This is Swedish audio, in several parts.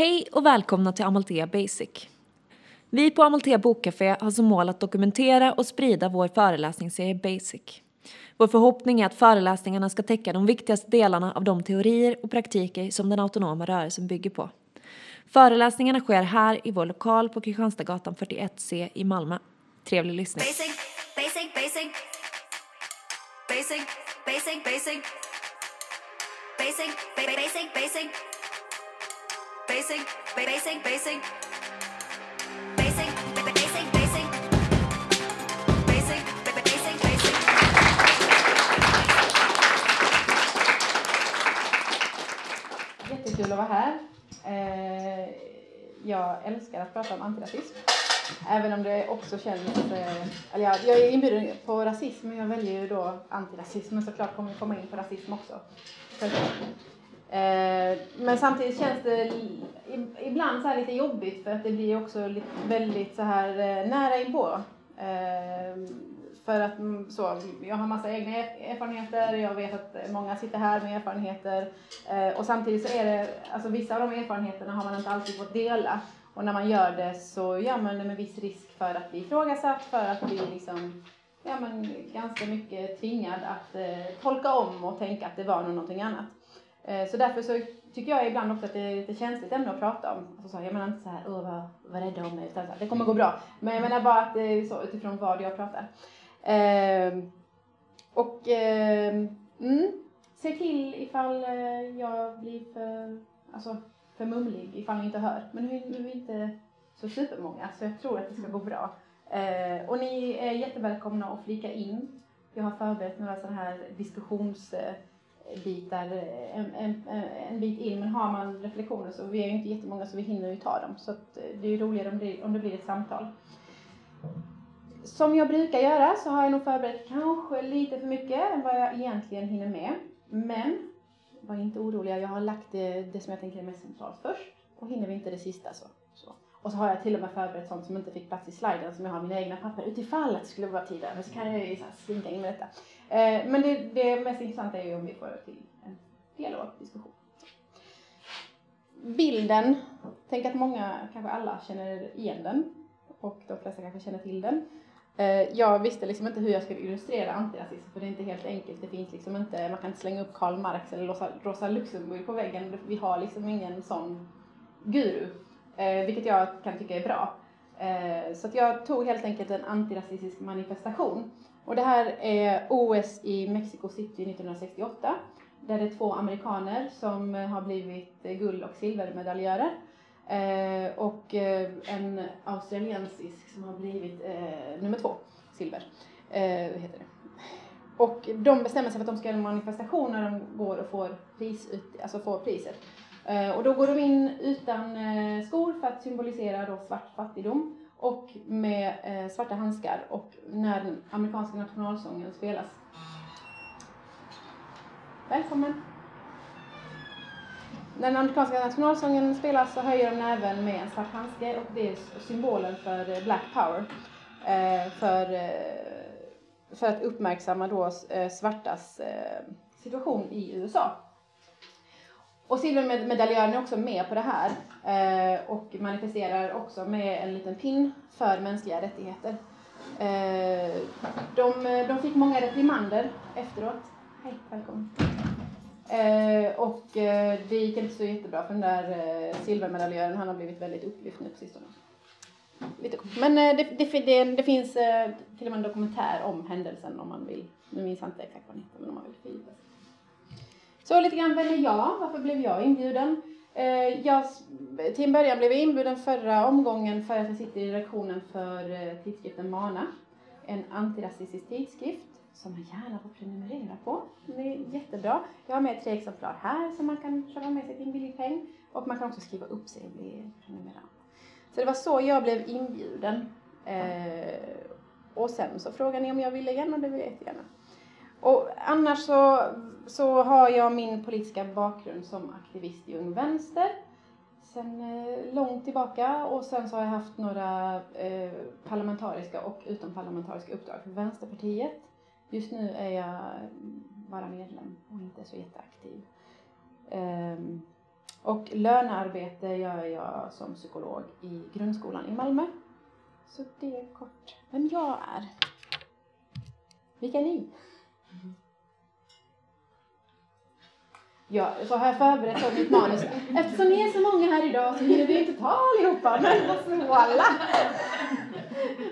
Hej och välkomna till Amalthea Basic. Vi på Amalthea Bokcafé har som mål att dokumentera och sprida vår föreläsningsserie Basic. Vår förhoppning är att föreläsningarna ska täcka de viktigaste delarna av de teorier och praktiker som den autonoma rörelsen bygger på. Föreläsningarna sker här i vår lokal på Kristianstadsgatan 41C i Malmö. Trevlig lyssning. Basic, basic, basic. Basic, basic, basic. Basic, basic, basic. Basic, basic, basic. Jättekul att vara här. Eh, jag älskar att prata om antirasism. Även om det också känns... Eh, eller jag, jag är inbjuden på rasism, men jag väljer ju då antirasism. Men såklart kommer vi komma in på rasism också. Eh, men samtidigt känns det ibland så här lite jobbigt för att det blir också väldigt så här eh, nära inpå. Eh, för att mm, så, jag har massa egna e-, erfarenheter, jag vet att många sitter här med erfarenheter och samtidigt så är det, alltså vissa av de erfarenheterna har man inte alltid fått dela och när man gör det så gör man det med viss risk för att bli ifrågasatt, för att bli liksom, ja men ganska mycket tvingad att eh, tolka om och tänka att det var nog någonting annat. Eh, så därför så tycker jag ibland också att det är lite känsligt ämne att prata om. Alltså så, jag menar inte så här, åh vad, vad rädda om mig, utan så här, det kommer gå bra. Men jag menar bara att det är så utifrån vad jag pratar. Eh, och eh, mm, se till ifall eh, jag blir för, alltså, för mumlig, ifall ni inte hör. Men nu, nu är vi inte så supermånga, så jag tror att det ska gå bra. Eh, och ni är jättevälkomna att flika in. Jag har förberett några sådana här diskussions eh, bitar en, en, en bit in, men har man reflektioner så vi är ju inte jättemånga så vi hinner ju ta dem. Så att eh, det är ju roligare om det, om det blir ett samtal. Som jag brukar göra så har jag nog förberett kanske lite för mycket än vad jag egentligen hinner med. Men var inte oroliga, jag har lagt det, det som jag tänker är mest centralt först och hinner vi inte det sista så. så. Och så har jag till och med förberett sånt som inte fick plats i sliden som jag har mina egna papper utifall att det skulle vara tid över så kan jag ju så slinka in med detta. Eh, men det, det mest intressanta är ju om vi får till en dialog, diskussion. Bilden, tänk att många, kanske alla känner igen den och de flesta kanske känner till den. Eh, jag visste liksom inte hur jag skulle illustrera antirasism för det är inte helt enkelt. Det finns liksom inte, man kan inte slänga upp Karl Marx eller Rosa, Rosa Luxemburg på väggen. Vi har liksom ingen sån guru, eh, vilket jag kan tycka är bra. Eh, så att jag tog helt enkelt en antirasistisk manifestation. Och det här är OS i Mexico City 1968 där det är två amerikaner som har blivit guld och silvermedaljörer. Eh, och eh, en australiensisk som har blivit eh, nummer två, silver, eh, heter det. Och de bestämmer sig för att de ska göra en manifestation när de går och får, pris ut, alltså får priset. Eh, och då går de in utan eh, skor för att symbolisera då svart fattigdom och med eh, svarta handskar och när den amerikanska nationalsången spelas. Välkommen! När den amerikanska nationalsången spelas så höjer de näven med en svart handske och det är symbolen för Black Power. För, för att uppmärksamma då svartas situation i USA. Och silvermedaljören är också med på det här eh, och manifesterar också med en liten pin för mänskliga rättigheter. Eh, de, de fick många reprimander efteråt. Hej, välkommen. Eh, och eh, det gick inte så jättebra för den där eh, silvermedaljören. Han har blivit väldigt upplyft nu på sistone. Men eh, det, det, det, det finns till och med en dokumentär om händelsen om man vill. Nu minns jag inte exakt vad den heter, men om man vill fördjupa sig. Så lite grann, vem är jag? Varför blev jag inbjuden? Eh, jag, till en början blev jag inbjuden förra omgången för att jag sitter i redaktionen för eh, tidskriften Mana. En antirasistisk tidskrift som man gärna får prenumerera på. Det är jättebra. Jag har med tre exemplar här som man kan köpa med sig till en billig peng. Och man kan också skriva upp sig och bli prenumerant. Så det var så jag blev inbjuden. Eh, och sen så frågade ni om jag ville igen och det vill jag jättegärna. Och annars så, så har jag min politiska bakgrund som aktivist i Ung Vänster sen eh, långt tillbaka och sen så har jag haft några eh, parlamentariska och utomparlamentariska uppdrag för Vänsterpartiet. Just nu är jag bara medlem och inte så jätteaktiv. Ehm, Och lönearbete gör jag som psykolog i grundskolan i Malmö. Så det är kort vem jag är. Vilka är ni? Ja, så har jag förberett för mitt manus. Eftersom ni är så många här idag så hinner vi inte ta allihopa, men voilà!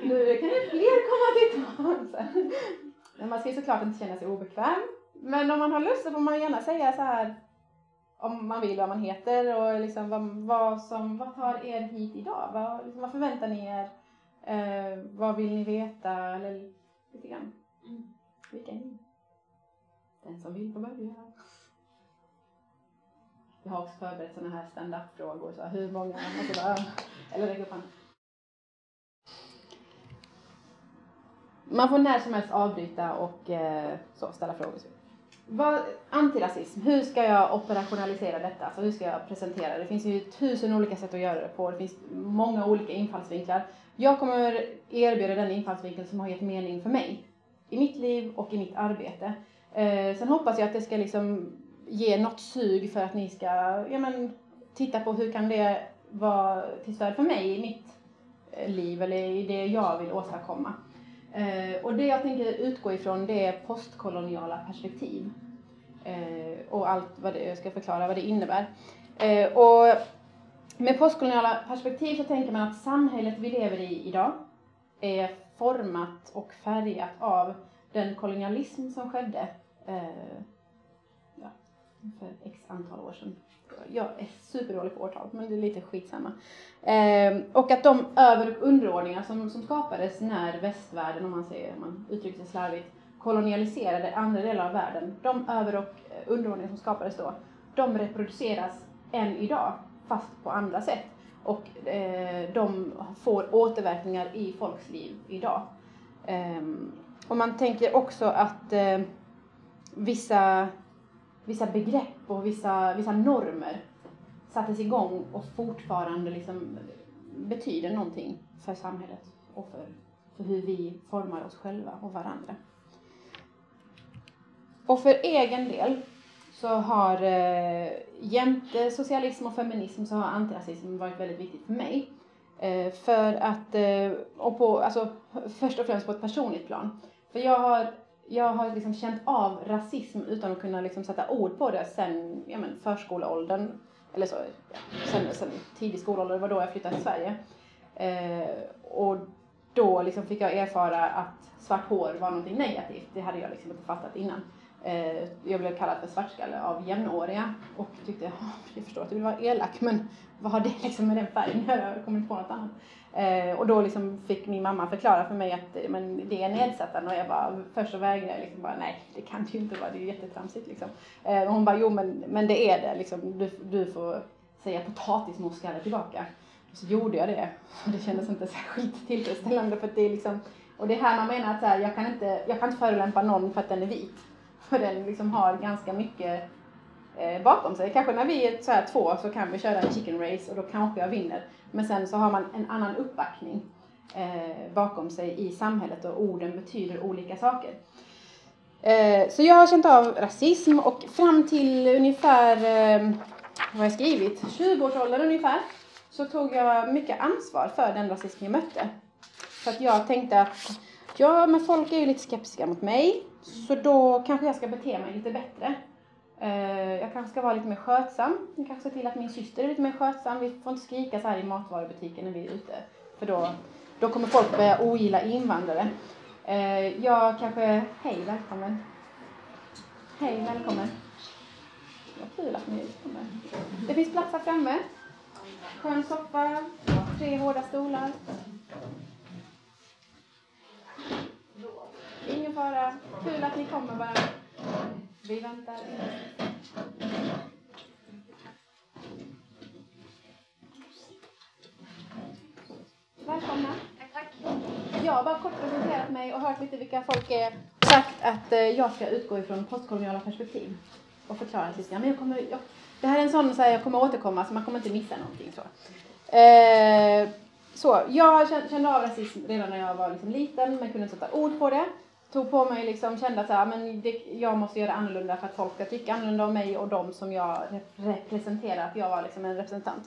Nu kan det fler komma till tals. Men man ska ju såklart inte känna sig obekväm. Men om man har lust så får man gärna säga så här om man vill vad man heter och liksom vad, vad, som, vad tar er hit idag? Vad, liksom, vad förväntar ni er? Eh, vad vill ni veta? Eller lite grann. Mm. Vilka är ni? Den som vill får börja. Jag har också förberett sådana här stand-up-frågor. Så hur många? Och så bara, eller räck upp handen. Man får när som helst avbryta och eh, så, ställa frågor. Vad, antirasism, hur ska jag operationalisera detta? Alltså hur ska jag presentera det? Det finns ju tusen olika sätt att göra det på. Det finns många olika infallsvinklar. Jag kommer erbjuda den infallsvinkel som har gett mening för mig. I mitt liv och i mitt arbete. Eh, sen hoppas jag att det ska liksom ge något sug för att ni ska ja, men, titta på hur kan det vara till stöd för mig i mitt eh, liv eller i det jag vill åstadkomma. Eh, och det jag tänker utgå ifrån det är postkoloniala perspektiv. Eh, och allt vad det, jag ska förklara vad det innebär. Eh, och med postkoloniala perspektiv så tänker man att samhället vi lever i idag är format och färgat av den kolonialism som skedde eh, ja, för x antal år sedan jag är superdålig på årtal, men det är lite skitsamma. Eh, och att de över och underordningar som, som skapades när västvärlden, om man säger, om man uttrycker sig slarvigt, kolonialiserade andra delar av världen, de över och underordningar som skapades då, de reproduceras än idag, fast på andra sätt. Och eh, de får återverkningar i folks liv idag. Eh, och man tänker också att eh, vissa vissa begrepp och vissa, vissa normer sattes igång och fortfarande liksom betyder någonting för samhället och för, för hur vi formar oss själva och varandra. Och för egen del så har eh, jämte socialism och feminism så har antirasism varit väldigt viktigt för mig. Eh, för att, eh, och på, alltså först och främst på ett personligt plan. För jag har jag har liksom känt av rasism utan att kunna liksom sätta ord på det sen ja, men, förskoleåldern. Eller så, ja, sen, sen tidig skolålder, det var då jag flyttade till Sverige. Eh, och då liksom fick jag erfara att svart hår var någonting negativt. Det hade jag liksom inte fattat innan. Eh, jag blev kallad för svartskalle av jämnåriga och tyckte, jag förstår att du vill vara elak men vad har det liksom med den färgen att göra? Jag kommer inte på något annat. Eh, och då liksom fick min mamma förklara för mig att men det är nedsättande och jag bara, först så vägrade jag liksom bara, nej det kan det ju inte vara, det är ju jättetramsigt liksom. Eh, och hon bara, jo men, men det är det liksom, du, du får säga potatismoskalle tillbaka. Och så gjorde jag det. Och det kändes inte särskilt tillfredsställande för att det är liksom, och det är här man menar att så här, jag kan inte, jag kan inte förolämpa någon för att den är vit. För den liksom har ganska mycket eh, bakom sig. Kanske när vi är så här två så kan vi köra en chicken race och då kanske jag vinner. Men sen så har man en annan uppbackning eh, bakom sig i samhället och orden betyder olika saker. Eh, så jag har känt av rasism och fram till ungefär, eh, vad har jag skrivit, 20-årsåldern ungefär, så tog jag mycket ansvar för den rasism jag mötte. För att jag tänkte att, ja men folk är ju lite skeptiska mot mig, så då kanske jag ska bete mig lite bättre. Eh, jag kanske ska vara lite mer skötsam. Jag kanske se till att min syster är lite mer skötsam. Vi får inte skrika så här i matvarubutiken när vi är ute. För då, då kommer folk börja ogilla invandrare. Eh, jag kanske, hej välkommen. Hej välkommen. Vad kul att ni kommer. Det finns plats här framme. Skön soffa, tre hårda stolar. Ingen fara. Kul att ni kommer bara. Vi väntar. Välkomna. Tack. Jag har bara kort presenterat mig och hört lite vilka folk är. Sagt att eh, jag ska utgå ifrån postkoloniala perspektiv och förklara sist. men jag kommer, jag, det här är en sån så här, jag kommer återkomma så man kommer inte missa någonting så. Eh, så, jag kände av rasism redan när jag var liksom liten men kunde inte sätta ord på det tog på mig liksom, kände att så här, ah, men det, jag måste göra annorlunda för att folk ska tycka annorlunda om mig och de som jag representerar, att jag var liksom en representant.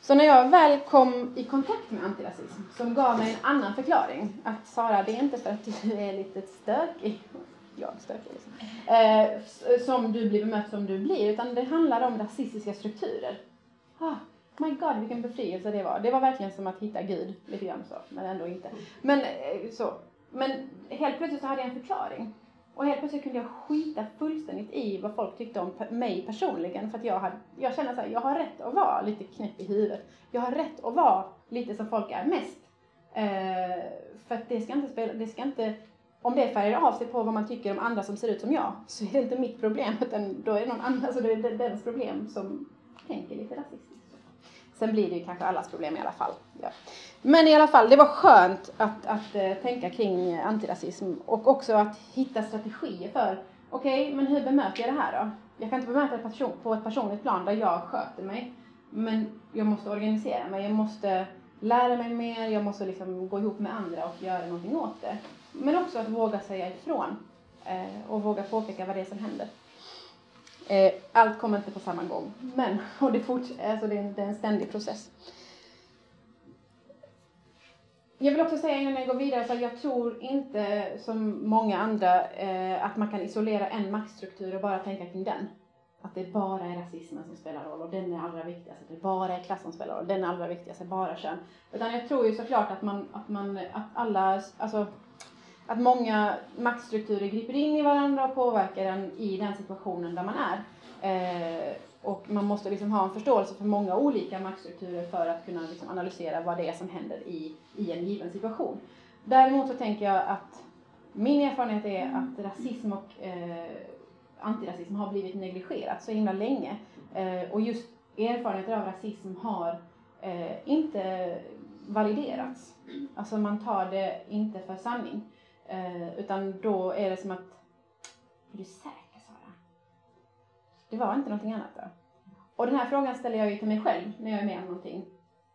Så när jag väl kom i kontakt med antirasism, som gav mig en annan förklaring, att Sara, det är inte för att du är lite stökig, jag stökig liksom, eh, som du blir bemött som du blir, utan det handlar om rasistiska strukturer. Ah, my god, vilken befrielse det var. Det var verkligen som att hitta Gud, lite grann så, men ändå inte. Men eh, så. Men helt plötsligt så hade jag en förklaring. Och helt plötsligt kunde jag skita fullständigt i vad folk tyckte om mig personligen. För att jag, hade, jag kände att jag har rätt att vara lite knäpp i huvudet. Jag har rätt att vara lite som folk är mest. Eh, för att det ska inte spela, det ska inte, om det färgar av sig på vad man tycker om andra som ser ut som jag, så är det inte mitt problem, utan då är det någon annan, så det är dens problem som tänker lite rasistiskt. Sen blir det ju kanske allas problem i alla fall. Ja. Men i alla fall, det var skönt att, att eh, tänka kring eh, antirasism och också att hitta strategier för, okej, okay, men hur bemöter jag det här då? Jag kan inte bemöta det person, på ett personligt plan där jag sköter mig, men jag måste organisera mig, jag måste lära mig mer, jag måste liksom gå ihop med andra och göra någonting åt det. Men också att våga säga ifrån eh, och våga påpeka vad det är som händer. Eh, allt kommer inte på samma gång, men och det, forts- alltså det, är en, det är en ständig process. Jag vill också säga innan jag går vidare så jag tror inte som många andra eh, att man kan isolera en maktstruktur och bara tänka kring den. Att det bara är rasismen som spelar roll och den är allra viktigast. Att det bara är klassen som spelar roll, den är allra viktigast, är bara kön. Utan jag tror ju såklart att man, att man, att alla, alltså att många maktstrukturer griper in i varandra och påverkar en i den situationen där man är. Eh, och man måste liksom ha en förståelse för många olika maktstrukturer för att kunna liksom analysera vad det är som händer i, i en given situation. Däremot så tänker jag att min erfarenhet är att rasism och eh, antirasism har blivit negligerat så himla länge. Eh, och just erfarenheter av rasism har eh, inte validerats. Alltså man tar det inte för sanning. Eh, utan då är det som att, är du säker Sara? Det var inte någonting annat då? Och den här frågan ställer jag ju till mig själv när jag är med om någonting.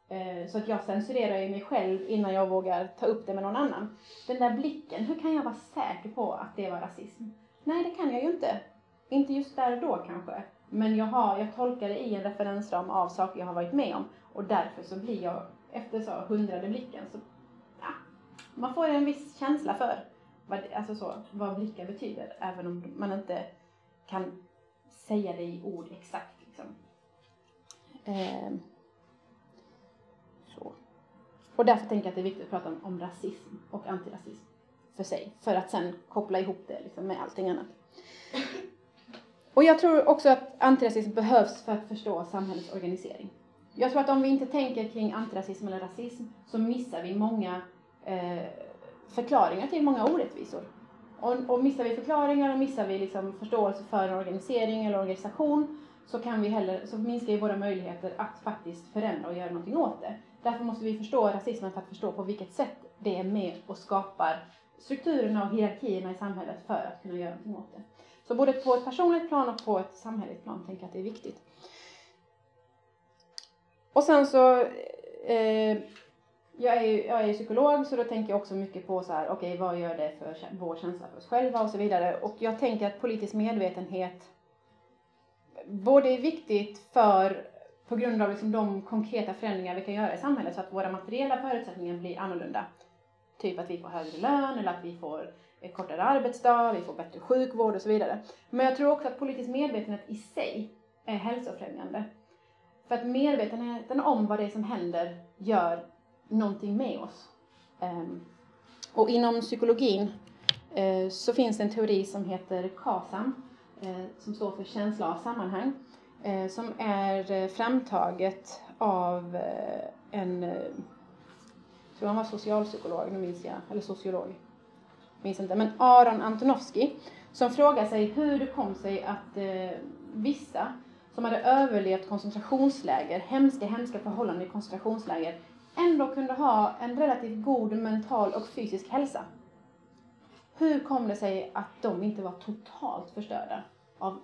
Eh, så att jag censurerar ju mig själv innan jag vågar ta upp det med någon annan. Den där blicken, hur kan jag vara säker på att det var rasism? Nej, det kan jag ju inte. Inte just där och då kanske. Men jag, har, jag tolkar det i en referensram av saker jag har varit med om. Och därför så blir jag, efter så hundrade blicken, så man får en viss känsla för vad, alltså så, vad blickar betyder, även om man inte kan säga det i ord exakt. Liksom. Eh, så. Och därför tänker jag att det är viktigt att prata om, om rasism och antirasism för sig, för att sen koppla ihop det liksom, med allting annat. Och jag tror också att antirasism behövs för att förstå samhällets organisering. Jag tror att om vi inte tänker kring antirasism eller rasism så missar vi många Eh, förklaringar till många orättvisor. Och, och missar vi förklaringar och missar vi liksom förståelse för en organisering eller organisation så, kan vi heller, så minskar vi våra möjligheter att faktiskt förändra och göra någonting åt det. Därför måste vi förstå rasismen för att förstå på vilket sätt det är med och skapar strukturerna och hierarkierna i samhället för att kunna göra någonting åt det. Så både på ett personligt plan och på ett samhälleligt plan tänker jag att det är viktigt. Och sen så eh, jag är ju jag är psykolog så då tänker jag också mycket på så här, okej okay, vad gör det för vår känsla för oss själva och så vidare. Och jag tänker att politisk medvetenhet både är viktigt för, på grund av liksom de konkreta förändringar vi kan göra i samhället så att våra materiella förutsättningar blir annorlunda. Typ att vi får högre lön eller att vi får kortare arbetsdag, vi får bättre sjukvård och så vidare. Men jag tror också att politisk medvetenhet i sig är hälsofrämjande. För att medvetenheten om vad det är som händer gör någonting med oss. Ehm, och inom psykologin eh, så finns det en teori som heter KASAM, eh, som står för känsla av sammanhang, eh, som är framtaget av en, jag tror han var socialpsykolog, nu minns jag, eller sociolog, minns inte, men Aron Antonovsky, som frågar sig hur det kom sig att vissa som hade överlevt koncentrationsläger, hemska, hemska förhållanden i koncentrationsläger, ändå kunde ha en relativt god mental och fysisk hälsa. Hur kom det sig att de inte var totalt förstörda av,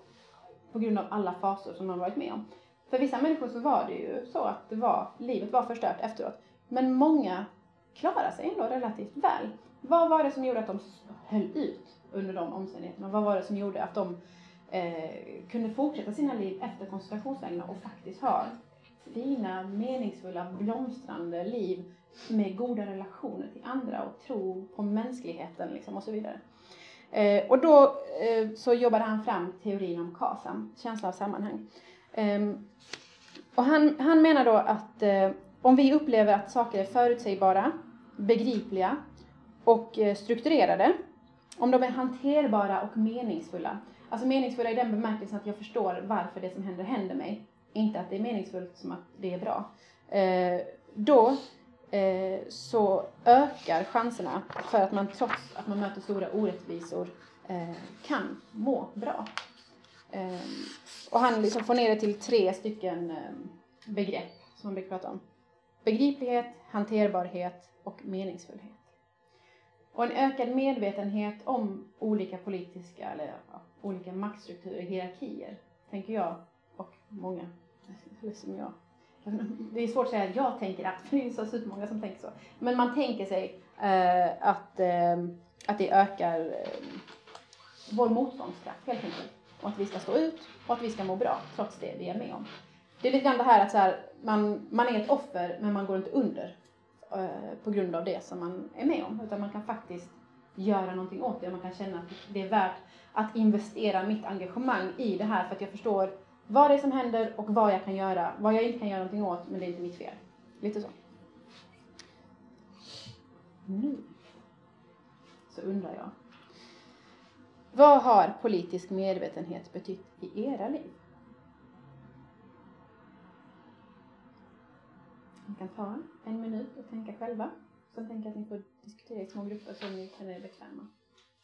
på grund av alla faser som de varit med om? För vissa människor så var det ju så att det var, livet var förstört efteråt. Men många klarade sig ändå relativt väl. Vad var det som gjorde att de höll ut under de omständigheterna? Vad var det som gjorde att de eh, kunde fortsätta sina liv efter koncentrationslägren och faktiskt ha fina, meningsfulla, blomstrande liv med goda relationer till andra och tro på mänskligheten liksom och så vidare. Eh, och då eh, så jobbade han fram teorin om KASAM, känsla av sammanhang. Eh, och han, han menar då att eh, om vi upplever att saker är förutsägbara, begripliga och eh, strukturerade, om de är hanterbara och meningsfulla, alltså meningsfulla i den bemärkelsen att jag förstår varför det som händer händer mig, inte att det är meningsfullt som att det är bra, eh, då eh, så ökar chanserna för att man trots att man möter stora orättvisor eh, kan må bra. Eh, och han liksom får ner det till tre stycken begrepp som man brukar prata om. Begriplighet, hanterbarhet och meningsfullhet. Och en ökad medvetenhet om olika politiska eller ja, olika maktstrukturer, hierarkier, tänker jag och många, eller som jag. Det är svårt att säga att jag tänker att, för det är så supermånga som tänker så. Men man tänker sig eh, att, eh, att det ökar eh, vår motståndskraft helt enkelt. Och att vi ska stå ut och att vi ska må bra trots det vi är med om. Det är lite grann det här att så här, man, man är ett offer men man går inte under eh, på grund av det som man är med om. Utan man kan faktiskt göra någonting åt det. Man kan känna att det är värt att investera mitt engagemang i det här för att jag förstår vad det är som händer och vad jag kan göra. Vad jag inte kan göra någonting åt men det är inte mitt fel. Lite så. Nu så undrar jag. Vad har politisk medvetenhet betytt i era liv? Ni kan ta en minut och tänka själva. Sen tänker jag att ni får diskutera i små grupper som ni känner er bekväma.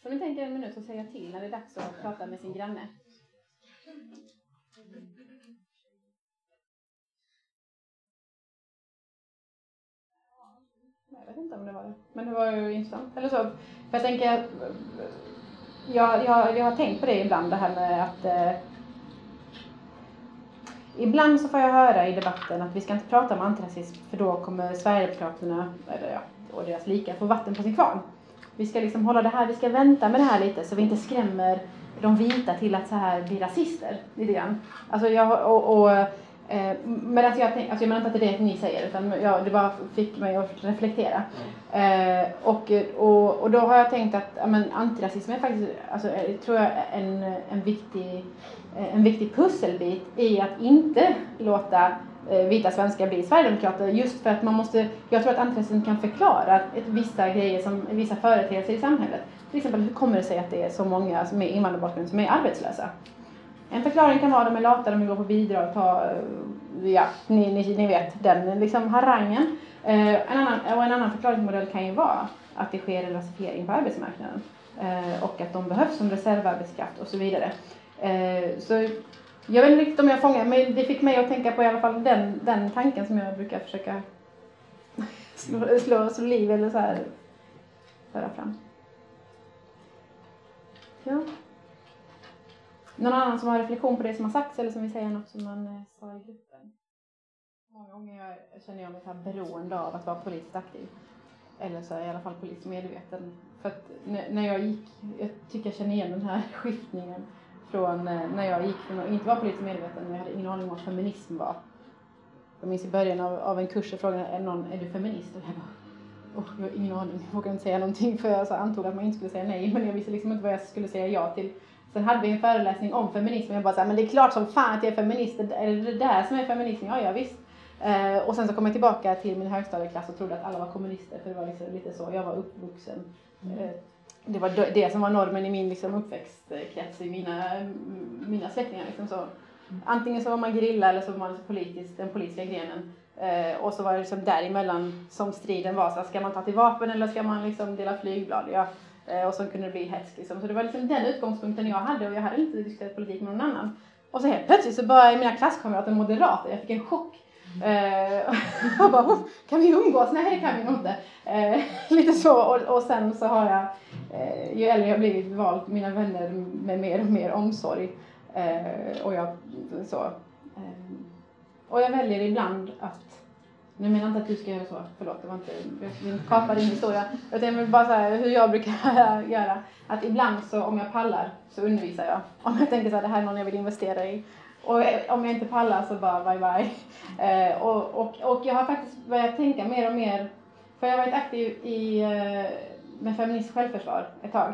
Så ni tänker en minut så säger jag till när det är dags att prata med sin granne. Inte om det var det. Men det var ju intressant. Eller så. För jag tänker, jag, jag, jag har tänkt på det ibland det här med att eh, Ibland så får jag höra i debatten att vi ska inte prata om antirasism för då kommer Sverigedemokraterna eller ja, och deras lika få vatten på sin kvarn. Vi ska liksom hålla det här, vi ska vänta med det här lite så vi inte skrämmer de vita till att så här bli rasister lite grann. Alltså jag, och, och eh, men alltså jag, tänk, alltså jag menar inte att det är det ni säger utan jag, det bara fick mig att reflektera. Eh, och, och, och då har jag tänkt att ja, men, antirasism är faktiskt, alltså, eh, tror jag, en, en viktig eh, en viktig pusselbit i att inte låta eh, vita svenskar bli sverigedemokrater just för att man måste, jag tror att antirasism kan förklara vissa grejer som, vissa företeelser i samhället. Till exempel hur kommer det sig att det är så många med invandrarbakgrund som är arbetslösa? En förklaring kan vara att de är lata, de vill gå på bidrag, ta, eh, ja, ni, ni, ni vet den liksom harangen. Eh, en annan, och en annan förklaringsmodell kan ju vara att det sker en rasifiering på arbetsmarknaden eh, och att de behövs som reservarbetskraft och så vidare. Eh, så jag vet inte riktigt om jag fångar, men det fick mig att tänka på i alla fall den, den tanken som jag brukar försöka slå, slå, slå liv eller så här föra fram. Ja. Någon annan som har reflektion på det som har sagts eller som vill säga något som man eh, sa i gruppen? Många gånger jag, känner jag mig så här beroende av att vara politiskt aktiv. Eller så är jag i alla fall politiskt medveten. För att när jag gick, jag tycker jag känner igen den här skiftningen från eh, när jag gick från att inte vara politiskt medveten, men jag hade ingen aning om vad feminism var. Jag minns i början av, av en kurs så frågade är någon, är du feminist? Och jag bara, oh, jag har ingen aning, jag vågade inte säga någonting för jag så antog att man inte skulle säga nej, men jag visste liksom inte vad jag skulle säga ja till. Sen hade vi en föreläsning om feminism och jag bara såhär, men det är klart som fan att jag är feminist, är det det där som är feminism? Ja, ja visst. Eh, och sen så kom jag tillbaka till min högstadieklass och trodde att alla var kommunister, för det var liksom lite så jag var uppvuxen. Eh, det var det som var normen i min liksom, uppväxtkrets, i mina, mina släktingar. Liksom, så. Antingen så var man grilla eller så var man politisk, den politiska grenen. Eh, och så var det liksom däremellan som striden var. Så ska man ta till vapen eller ska man liksom dela flygblad? Ja. Eh, och så kunde det bli hets. Liksom. Så det var liksom den utgångspunkten jag hade och jag hade inte diskuterat politik med någon annan. Och så helt plötsligt så började mina klasskamrater moderata. Jag fick en chock. Eh, och bara, kan vi umgås? Nej, det kan vi nog inte. Eh, lite så. Och, och sen så har jag, eh, ju äldre jag blivit, valt mina vänner med mer och mer omsorg. Eh, och jag så. Eh, och jag väljer ibland att nu menar jag inte att du ska göra så, förlåt, det var inte, jag kapar kapa din historia. Utan jag vill bara säga hur jag brukar göra. Att ibland så om jag pallar så undervisar jag. Om jag tänker så här, det här är någon jag vill investera i. Och om jag inte pallar så bara bye bye. Eh, och, och, och jag har faktiskt börjat tänka mer och mer, för jag har varit aktiv i, eh, med feministiskt självförsvar ett tag.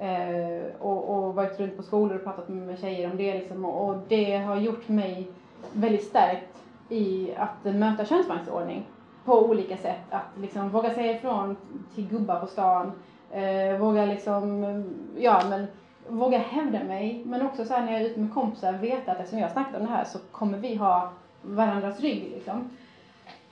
Eh, och, och varit runt på skolor och pratat med tjejer om det liksom. Och, och det har gjort mig väldigt stärkt i att möta könsmaktsordning på olika sätt. Att liksom våga säga ifrån till gubbar på stan, eh, våga liksom, ja men våga hävda mig. Men också så här när jag är ute med kompisar veta att eftersom jag har snackat om det här så kommer vi ha varandras rygg liksom.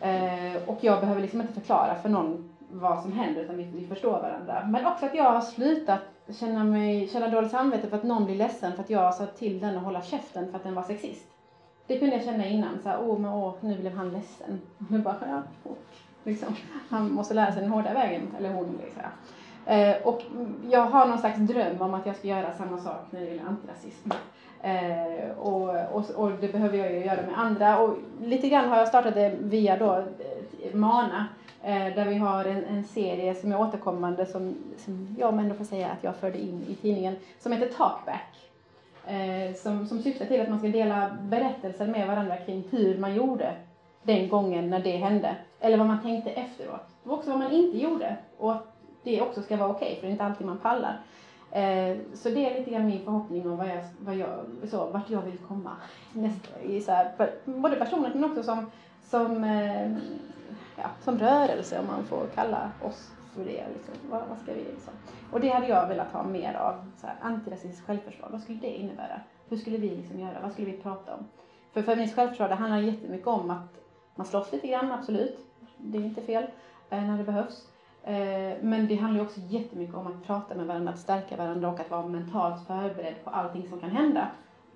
Eh, och jag behöver liksom inte förklara för någon vad som händer utan vi, vi förstår varandra. Men också att jag har slutat känna, mig, känna dåligt samvete för att någon blir ledsen för att jag sa till den att hålla käften för att den var sexist. Det kunde jag känna innan, så här, åh men åh, nu blev han ledsen. Och bara, ja, liksom, han måste lära sig den hårda vägen, eller hon. Liksom. Eh, och jag har någon slags dröm om att jag ska göra samma sak när det gäller antirasism. Eh, och, och, och, det behöver jag ju göra med andra. Och lite grann har jag startat det via då eh, Mana, eh, där vi har en, en, serie som är återkommande som, som jag ändå får säga att jag förde in i tidningen, som heter Talkback. Eh, som, som syftar till att man ska dela berättelser med varandra kring hur man gjorde den gången när det hände. Eller vad man tänkte efteråt. Och också vad man inte gjorde. Och att det också ska vara okej, okay, för det är inte alltid man pallar. Eh, så det är lite grann min förhoppning om vad jag, vad jag, så, vart jag vill komma. Nästa, i så här, både personligt men också som, som, eh, ja, som rörelse om man får kalla oss för det. Liksom. Vad, vad ska vi liksom? Och det hade jag velat ha mer av. Så här, antirasistiskt självförsvar, vad skulle det innebära? Hur skulle vi liksom göra? Vad skulle vi prata om? För feministiskt självförsvar det handlar jättemycket om att man slåss lite grann, absolut. Det är inte fel eh, när det behövs. Eh, men det handlar också jättemycket om att prata med varandra, att stärka varandra och att vara mentalt förberedd på allting som kan hända.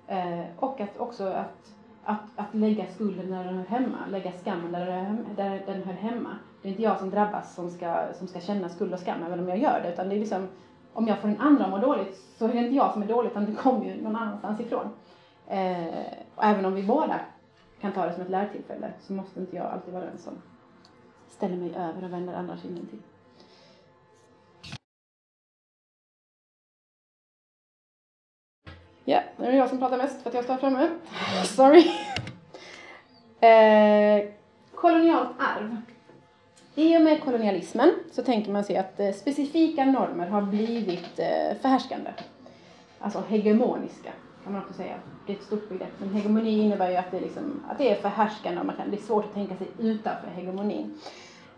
Eh, och att också att, att, att lägga skulden där den hör hemma, lägga skammen där, där den hör hemma. Det är inte jag som drabbas som ska, som ska känna skuld och skam även om jag gör det, utan det är liksom om jag får en andra att må dåligt så är det inte jag som är dålig utan det kommer ju någon annanstans ifrån. Eh, och även om vi båda kan ta det som ett lärtillfälle så måste inte jag alltid vara den som ställer mig över och vänder andra kinden till. Ja, nu är det jag som pratar mest för att jag står framme. Sorry. Eh, kolonialt arv. I och med kolonialismen så tänker man sig att eh, specifika normer har blivit eh, förhärskande. Alltså hegemoniska kan man också säga. Det är ett stort begrepp. Men hegemoni innebär ju att det, är liksom, att det är förhärskande och man kan, det är svårt att tänka sig utanför hegemonin.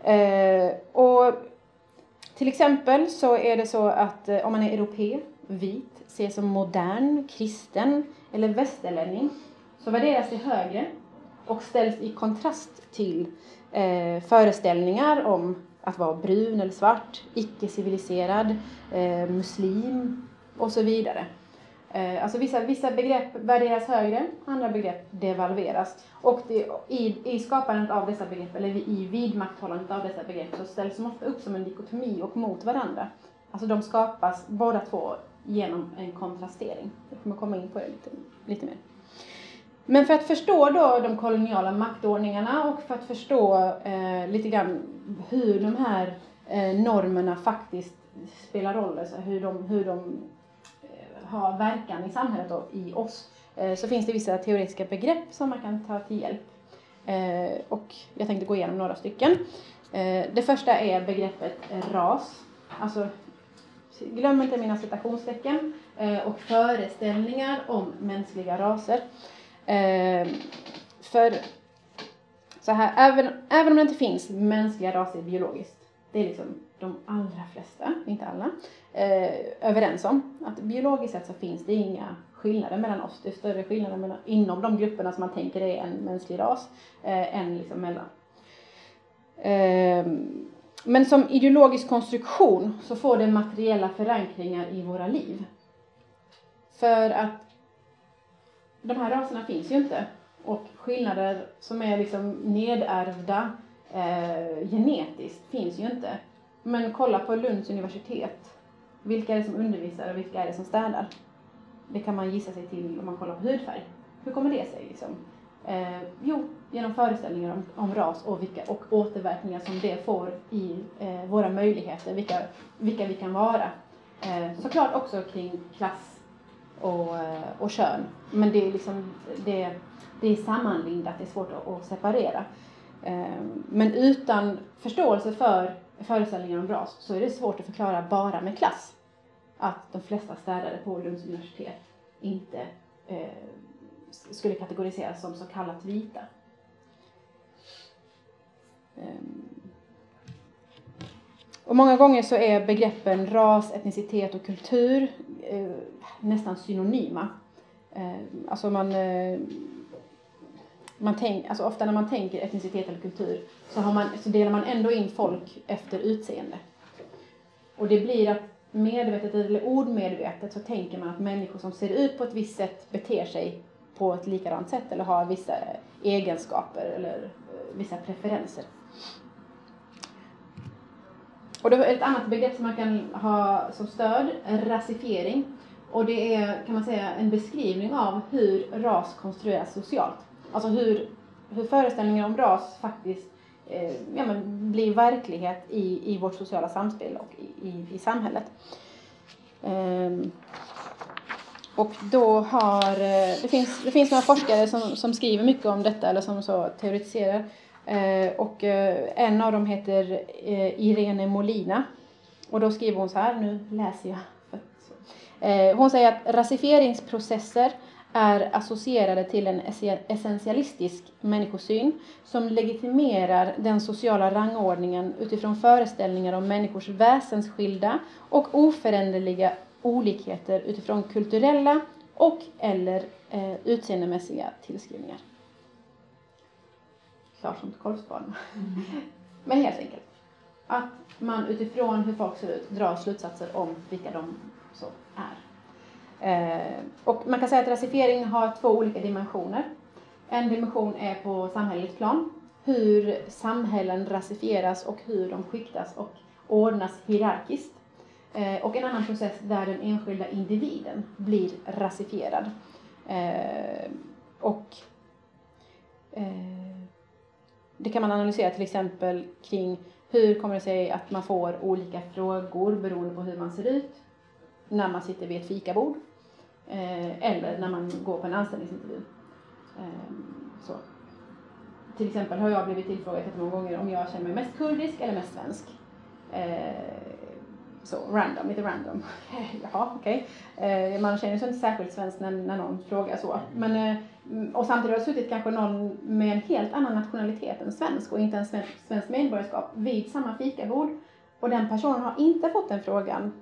Eh, och till exempel så är det så att eh, om man är europe, vit, ses som modern, kristen eller västerlänning så värderas det högre och ställs i kontrast till eh, föreställningar om att vara brun eller svart, icke-civiliserad, eh, muslim och så vidare. Eh, alltså vissa, vissa begrepp värderas högre, andra begrepp devalveras. Och det, i, i skapandet av dessa begrepp, eller i vidmakthållandet av dessa begrepp, så ställs de ofta upp som en dikotomi och mot varandra. Alltså de skapas båda två genom en kontrastering. Jag kommer komma in på det lite, lite mer. Men för att förstå då de koloniala maktordningarna och för att förstå eh, lite grann hur de här eh, normerna faktiskt spelar roll, alltså hur de, hur de eh, har verkan i samhället och i oss, eh, så finns det vissa teoretiska begrepp som man kan ta till hjälp. Eh, och jag tänkte gå igenom några stycken. Eh, det första är begreppet ras, alltså glöm inte mina citationstecken, eh, och föreställningar om mänskliga raser. Eh, för så här, även, även om det inte finns mänskliga raser biologiskt, det är liksom de allra flesta, inte alla, eh, överens om att biologiskt sett så finns det inga skillnader mellan oss. Det är större skillnader mellan, inom de grupperna som man tänker är en mänsklig ras eh, än liksom mellan. Eh, men som ideologisk konstruktion så får det materiella förankringar i våra liv. För att de här raserna finns ju inte. Och skillnader som är liksom nedärvda eh, genetiskt finns ju inte. Men kolla på Lunds universitet. Vilka är det som undervisar och vilka är det som städar? Det kan man gissa sig till om man kollar på hudfärg. Hur kommer det sig? Liksom? Eh, jo, genom föreställningar om, om ras och, vilka, och återverkningar som det får i eh, våra möjligheter, vilka, vilka vi kan vara. Eh, såklart också kring klass och, eh, och kön, men det är liksom det, det är sammanlindat, det är svårt att, att separera. Eh, men utan förståelse för föreställningar om ras så är det svårt att förklara bara med klass att de flesta städare på Lunds universitet inte eh, skulle kategoriseras som så kallat vita. Ehm. Och många gånger så är begreppen ras, etnicitet och kultur eh, nästan synonyma. Ehm, alltså man, eh, man tänk, alltså ofta när man tänker etnicitet eller kultur så, har man, så delar man ändå in folk efter utseende. Och det blir att medvetet eller ordmedvetet så tänker man att människor som ser ut på ett visst sätt beter sig på ett likadant sätt eller har vissa egenskaper eller eh, vissa preferenser. Och det är ett annat begrepp som man kan ha som stöd, rasifiering. Och det är, kan man säga, en beskrivning av hur ras konstrueras socialt. Alltså hur, hur föreställningar om ras faktiskt eh, ja, men blir verklighet i, i vårt sociala samspel och i, i, i samhället. Ehm. och då har, eh, det finns, det finns några forskare som, som skriver mycket om detta eller som så teoretiserar. Eh, och eh, en av dem heter eh, Irene Molina. Och då skriver hon så här, nu läser jag. Hon säger att rasifieringsprocesser är associerade till en essentialistisk människosyn som legitimerar den sociala rangordningen utifrån föreställningar om människors väsensskilda och oföränderliga olikheter utifrån kulturella och eller utseendemässiga tillskrivningar. Klart som ett korvspad. Mm. Men helt enkelt. Att man utifrån hur folk ser ut drar slutsatser om vilka de så är. Eh, och man kan säga att rasifiering har två olika dimensioner. En dimension är på samhälleligt plan, hur samhällen rasifieras och hur de skiktas och ordnas hierarkiskt. Eh, och en annan process där den enskilda individen blir rasifierad. Eh, och det kan man analysera till exempel kring hur kommer det sig att man får olika frågor beroende på hur man ser ut när man sitter vid ett fikabord Eh, eller när man går på en anställningsintervju. Eh, så. Till exempel har jag blivit tillfrågad många gånger om jag känner mig mest kurdisk eller mest svensk. Eh, så random, lite random. Jaha, okej. Okay. man känner sig inte särskilt svensk när, när någon frågar så. Men, eh, Mm, och samtidigt har det suttit kanske någon med en helt annan nationalitet än svensk och inte en svensk, svensk medborgarskap vid samma fikabord. Och den personen har inte fått den frågan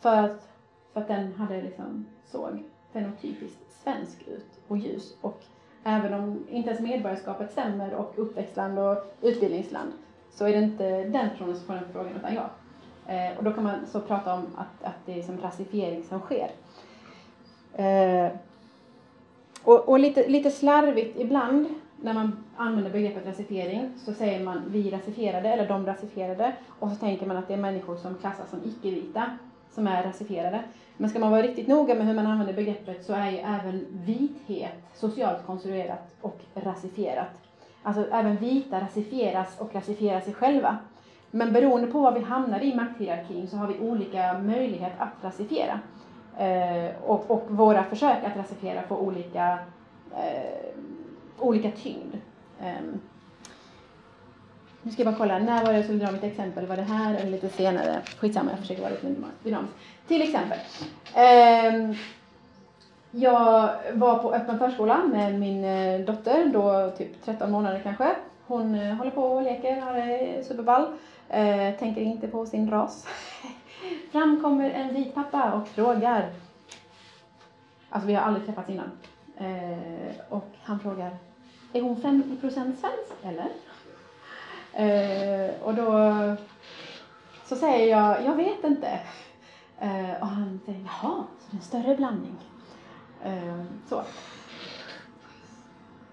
för att, för att den hade liksom såg fenotypiskt svensk ut och ljus. Och även om inte ens medborgarskapet stämmer och uppväxtland och utbildningsland så är det inte den personen som får den frågan utan jag. Eh, och då kan man så prata om att, att det är som rasifiering som sker. Eh, och, och lite, lite slarvigt ibland när man använder begreppet rasifiering så säger man vi rasifierade eller de rasifierade och så tänker man att det är människor som klassas som icke-vita som är rasifierade. Men ska man vara riktigt noga med hur man använder begreppet så är ju även vithet socialt konstruerat och rasifierat. Alltså även vita rasifieras och rasifierar sig själva. Men beroende på var vi hamnar i makthierarkin så har vi olika möjlighet att rasifiera. Eh, och, och, våra försök att rasifiera får olika, eh, olika tyngd. Eh, nu ska jag bara kolla, när var det jag skulle dra mitt exempel? Var det här eller lite senare? Skitsamma, jag försöker vara lite dynamisk. Till exempel. Eh, jag var på öppen förskola med min eh, dotter, då typ 13 månader kanske. Hon eh, håller på och leker, har det superball. Eh, tänker inte på sin ras. Fram kommer en vit pappa och frågar. Alltså vi har aldrig träffats innan. Eh, och han frågar, är hon 50% svensk eller? Eh, och då så säger jag, jag vet inte. Eh, och han säger, jaha, så det är en större blandning. Eh, så.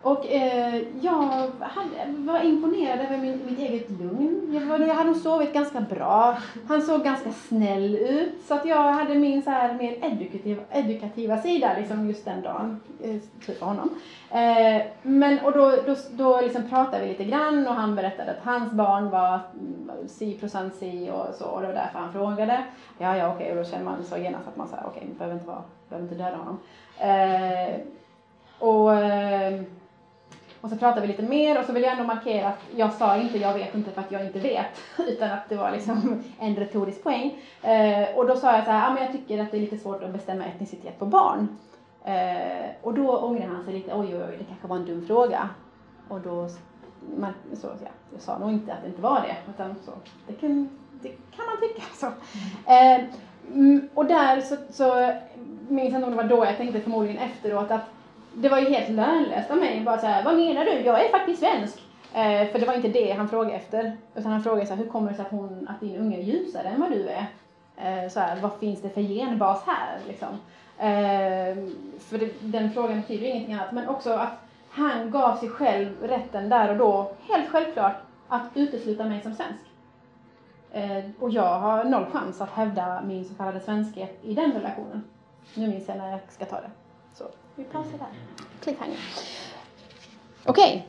Och eh, jag hade, var imponerad över min, mitt eget lugn. Jag, var, jag hade nog sovit ganska bra. Han såg ganska snäll ut. Så att jag hade min så här mer edukativa, edukativa sida liksom just den dagen. Eh, typ av honom. Eh, men och då, då, då liksom pratade vi lite grann och han berättade att hans barn var si procent si och så och det var därför han frågade. Ja, ja, okej, okay. och då känner man så genast att man säger okej, okay, behöver inte vara, behöver inte döda honom. Eh, och eh, och så pratade vi lite mer och så vill jag ändå markera att jag sa inte jag vet inte för att jag inte vet, utan att det var liksom en retorisk poäng. Eh, och då sa jag så här, ah, men jag tycker att det är lite svårt att bestämma etnicitet på barn. Eh, och då ångrade han sig lite, oj oj oj, det kanske var en dum fråga. Och då, man, så, ja, jag sa nog inte att det inte var det, utan så, det kan, det kan man tycka. Så. Eh, mm, och där så, så minns jag inte om det var då jag tänkte förmodligen efteråt att det var ju helt lönlöst av mig bara så här, vad menar du? Jag är faktiskt svensk. Eh, för det var inte det han frågade efter. Utan han frågade så här, hur kommer det sig att, hon, att din unge är ljusare än vad du är? Eh, så här, vad finns det för genbas här? Liksom. Eh, för det, den frågan betyder ingenting annat. Men också att han gav sig själv rätten där och då, helt självklart, att utesluta mig som svensk. Eh, och jag har noll chans att hävda min så kallade svenskhet i den relationen. Nu minns jag när jag ska ta det. Så vi pausar där. Cliffhanger. Okej. Okay.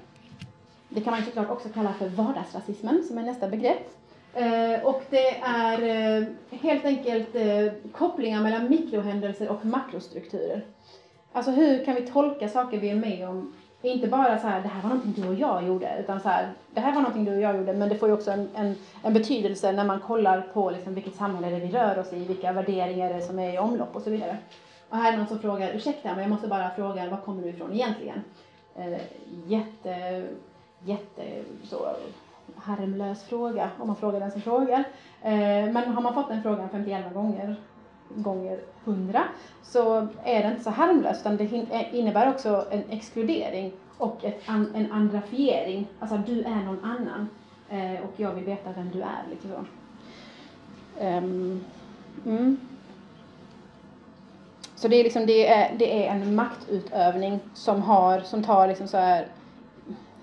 Det kan man såklart också kalla för vardagsrasismen som är nästa begrepp. Eh, och det är eh, helt enkelt eh, kopplingar mellan mikrohändelser och makrostrukturer. Alltså hur kan vi tolka saker vi är med om inte bara så här, det här var någonting du och jag gjorde, utan så här, det här var någonting du och jag gjorde, men det får ju också en, en, en betydelse när man kollar på liksom vilket samhälle det vi rör oss i, vilka värderingar det är som är i omlopp och så vidare. Och här är någon som frågar, ursäkta men jag måste bara fråga, var kommer du ifrån egentligen? Eh, jätte, jätte så harmlös fråga om man frågar den som frågar. Eh, men har man fått den frågan 51 gånger gånger 100 så är det inte så harmlöst utan det eh, innebär också en exkludering och ett an, en andrafiering. Alltså du är någon annan eh, och jag vill veta vem du är. Lite så. Um, mm. Så det är, liksom, det är, det är en maktutövning som, har, som tar liksom så här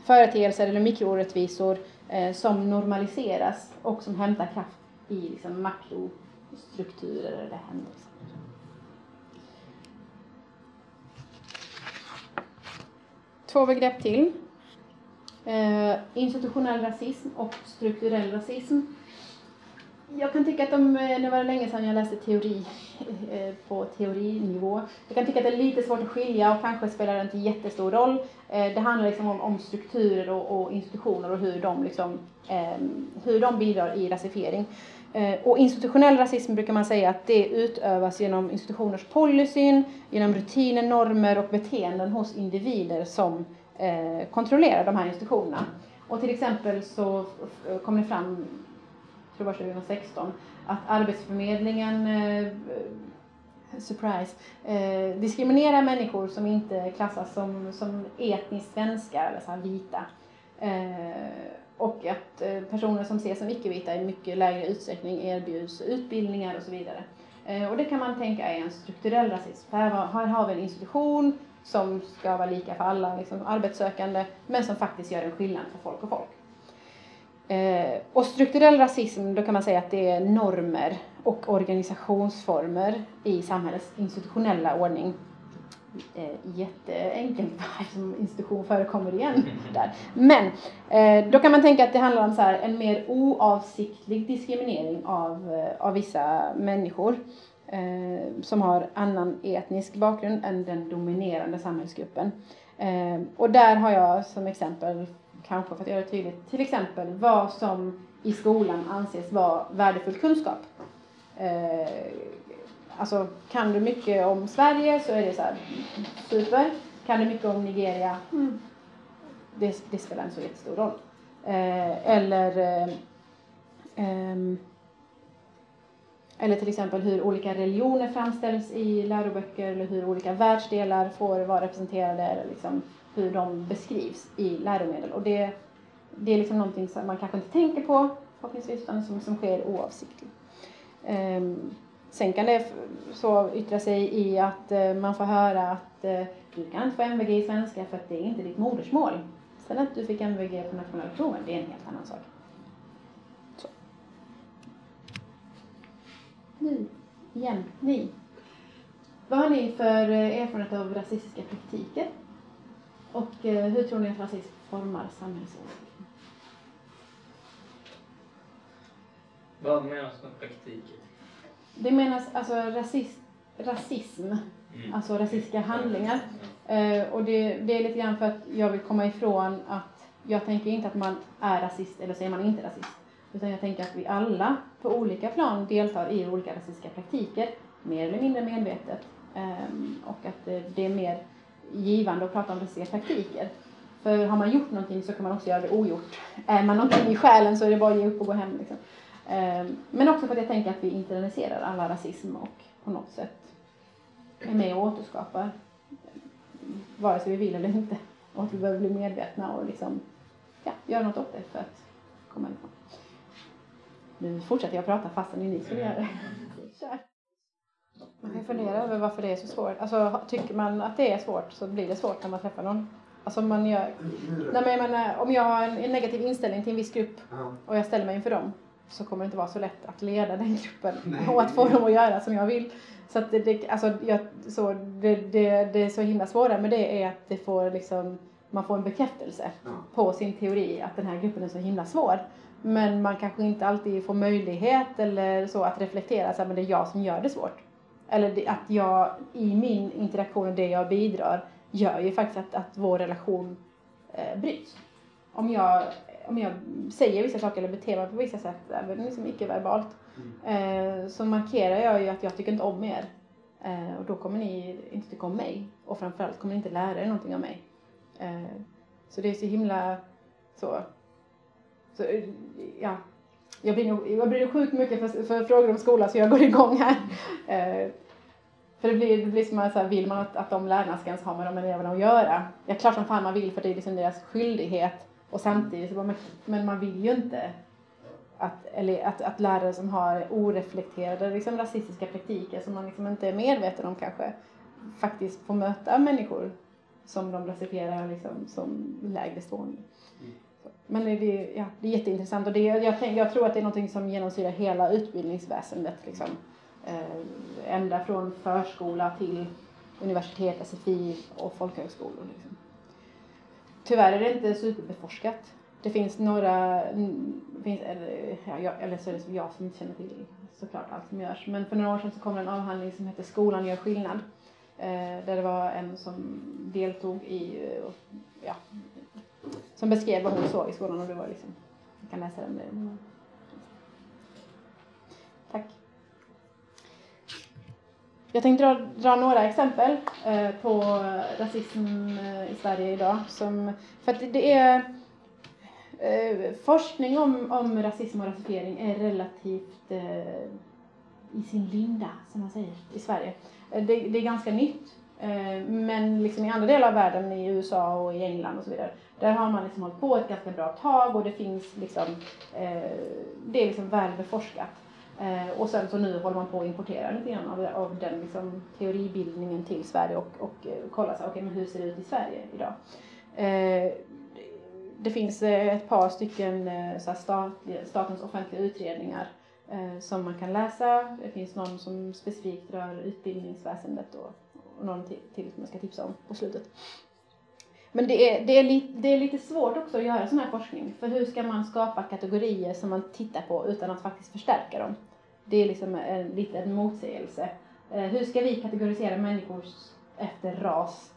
företeelser eller mikroorättvisor eh, som normaliseras och som hämtar kraft i liksom, makrostrukturer eller händelser. Två begrepp till. Eh, institutionell rasism och strukturell rasism. Jag kan tycka att de, eh, nu var det länge sedan jag läste teori eh, eh, på teorinivå. Jag kan tycka att det är lite svårt att skilja och kanske spelar det inte jättestor roll. Det handlar liksom om, om strukturer och, och, institutioner och hur de, liksom, ehm, hur de bidrar i rasifiering. Och institutionell rasism brukar man säga att det utövas genom institutioners policyn, genom rutiner, normer och beteenden hos individer som kontrollerar de här institutionerna. Och till exempel så kom det fram tror det var 2016, att Arbetsförmedlingen eh, surprise, eh, diskriminerar människor som inte klassas som, som etniskt svenska, eller så vita. Eh, och att eh, personer som ses som icke-vita i mycket lägre utsträckning erbjuds utbildningar och så vidare. Eh, och det kan man tänka är en strukturell rasism. Här, här har vi en institution som ska vara lika för alla liksom, arbetssökande men som faktiskt gör en skillnad för folk och folk. Eh, och strukturell rasism, då kan man säga att det är normer och organisationsformer i samhällets institutionella ordning. Eh, jätteenkelt eftersom institution förekommer igen där. Men eh, då kan man tänka att det handlar om så här, en mer oavsiktlig diskriminering av, av vissa människor som har annan etnisk bakgrund än den dominerande samhällsgruppen. Och där har jag som exempel kanske för att göra det tydligt, till exempel vad som i skolan anses vara värdefull kunskap. Eh, alltså, kan du mycket om Sverige så är det så här, super. Kan du mycket om Nigeria, mm. det, det spelar inte så jättestor roll. Eh, eller eh, ehm, eller till exempel hur olika religioner framställs i läroböcker eller hur olika världsdelar får vara representerade eller liksom hur de beskrivs i läromedel. Och det, det är liksom någonting som man kanske inte tänker på förhoppningsvis, utan som, som sker oavsiktligt. Um, Sen kan det så yttra sig i att uh, man får höra att uh, du kan inte få MVG i svenska för att det är inte ditt modersmål. Sen att du fick MVG på nationella proven, det är en helt annan sak. Så. Nu, igen, ni. Vad har ni för eh, erfarenhet av rasistiska praktiker? Och eh, hur tror ni att rasism formar samhällsordningen? Vad menas med praktiken? Det menas alltså rasism, rasism Mm. alltså rasistiska handlingar. Eh, och det, det är lite grann för att jag vill komma ifrån att jag tänker inte att man är rasist eller så är man inte rasist. Utan jag tänker att vi alla på olika plan deltar i olika rasistiska praktiker, mer eller mindre medvetet. Ehm, och att eh, det är mer givande att prata om rasistiska praktiker. För har man gjort någonting så kan man också göra det ogjort. Är man någonting i själen så är det bara att ge upp och gå hem. Liksom. Ehm, men också för att jag tänker att vi internaliserar alla rasism och på något sätt är med och återskapar vare sig vi vill eller inte. Och att vi behöver bli medvetna och liksom, ja, göra något åt det för att komma ifrån. Nu fortsätter jag prata fastän ni skulle göra det. Kör. Man kan fundera över varför det är så svårt. Alltså tycker man att det är svårt så blir det svårt när man träffar någon. Alltså man gör, nej men jag menar, om jag har en, negativ inställning till en viss grupp och jag ställer mig inför dem så kommer det inte vara så lätt att leda den gruppen Nej. och att få dem att göra som jag vill. Så att det, det, alltså, jag, så det, det, det är så himla svåra med det är att det får liksom, man får en bekräftelse Ja. på sin teori att den här gruppen är så himla svår. Men man kanske inte alltid får möjlighet eller så att reflektera, så här, men det är jag som gör det svårt. Eller att jag i min interaktion och det jag bidrar gör ju faktiskt att, att vår relation eh, bryts. Om jag, om jag säger vissa saker eller beter mig på vissa sätt, även liksom icke-verbalt, eh, så markerar jag ju att jag tycker inte om er. Eh, och då kommer ni inte tycka om mig. Och framförallt kommer ni inte lära er någonting av mig. Eh, så det är så himla så. så eh, ja. Jag blir nog, jag blir sjukt mycket för, för frågor om skolan så jag går igång här. Eh, för det blir, det blir som att så här, vill man att, att de lärarna ska ens ha med de eleverna att göra? Ja, klart som fan man vill för det är liksom deras skyldighet. Och samtidigt så bara, men, men man vill ju inte att, eller att, att lärare som har oreflekterade liksom, rasistiska praktiker som man liksom inte är medveten om kanske faktiskt får möta människor som de rasifierar liksom, som lägre stående. Men det, ja, det är jätteintressant och det, jag, tänk, jag tror att det är något som genomsyrar hela utbildningsväsendet. Liksom. Äh, ända från förskola till universitet, SFI och folkhögskolor. Liksom. Tyvärr är det inte superbeforskat. Det finns några, finns, eller, ja, jag, eller så är det som jag som inte känner till såklart allt som görs. Men för några år sedan så kom det en avhandling som hette Skolan gör skillnad. Eh, där det var en som deltog i, eh, ja, som beskrev vad hon såg i skolan och det var liksom, jag kan läsa den. det- Tack. Jag tänkte dra, dra några exempel eh, på rasism eh, i Sverige idag. Som, för att det- är eh, forskning om, om rasism och rasifiering är relativt eh, i sin linda, som man säger, i Sverige. Eh, det, det är ganska nytt. Eh, men liksom i andra delar av världen, i USA och i England och så vidare, där har man liksom hållit på ett ganska bra tag och det finns liksom, eh, det är liksom väl beforskat. Eh, och sen så nu håller man på att importera lite grann av, av den liksom, teoribildningen till Sverige och, och kolla så, okay, men hur ser det ut i Sverige idag. Det finns ett par stycken så här stat, statens offentliga utredningar som man kan läsa. Det finns någon som specifikt rör utbildningsväsendet och, och någon till, som jag ska tipsa om på slutet. Men det är, det, är lite, det är lite svårt också att göra sån här forskning. För hur ska man skapa kategorier som man tittar på utan att faktiskt förstärka dem? Det är liksom en, liten motsägelse. Eh, hur ska vi kategorisera människor efter ras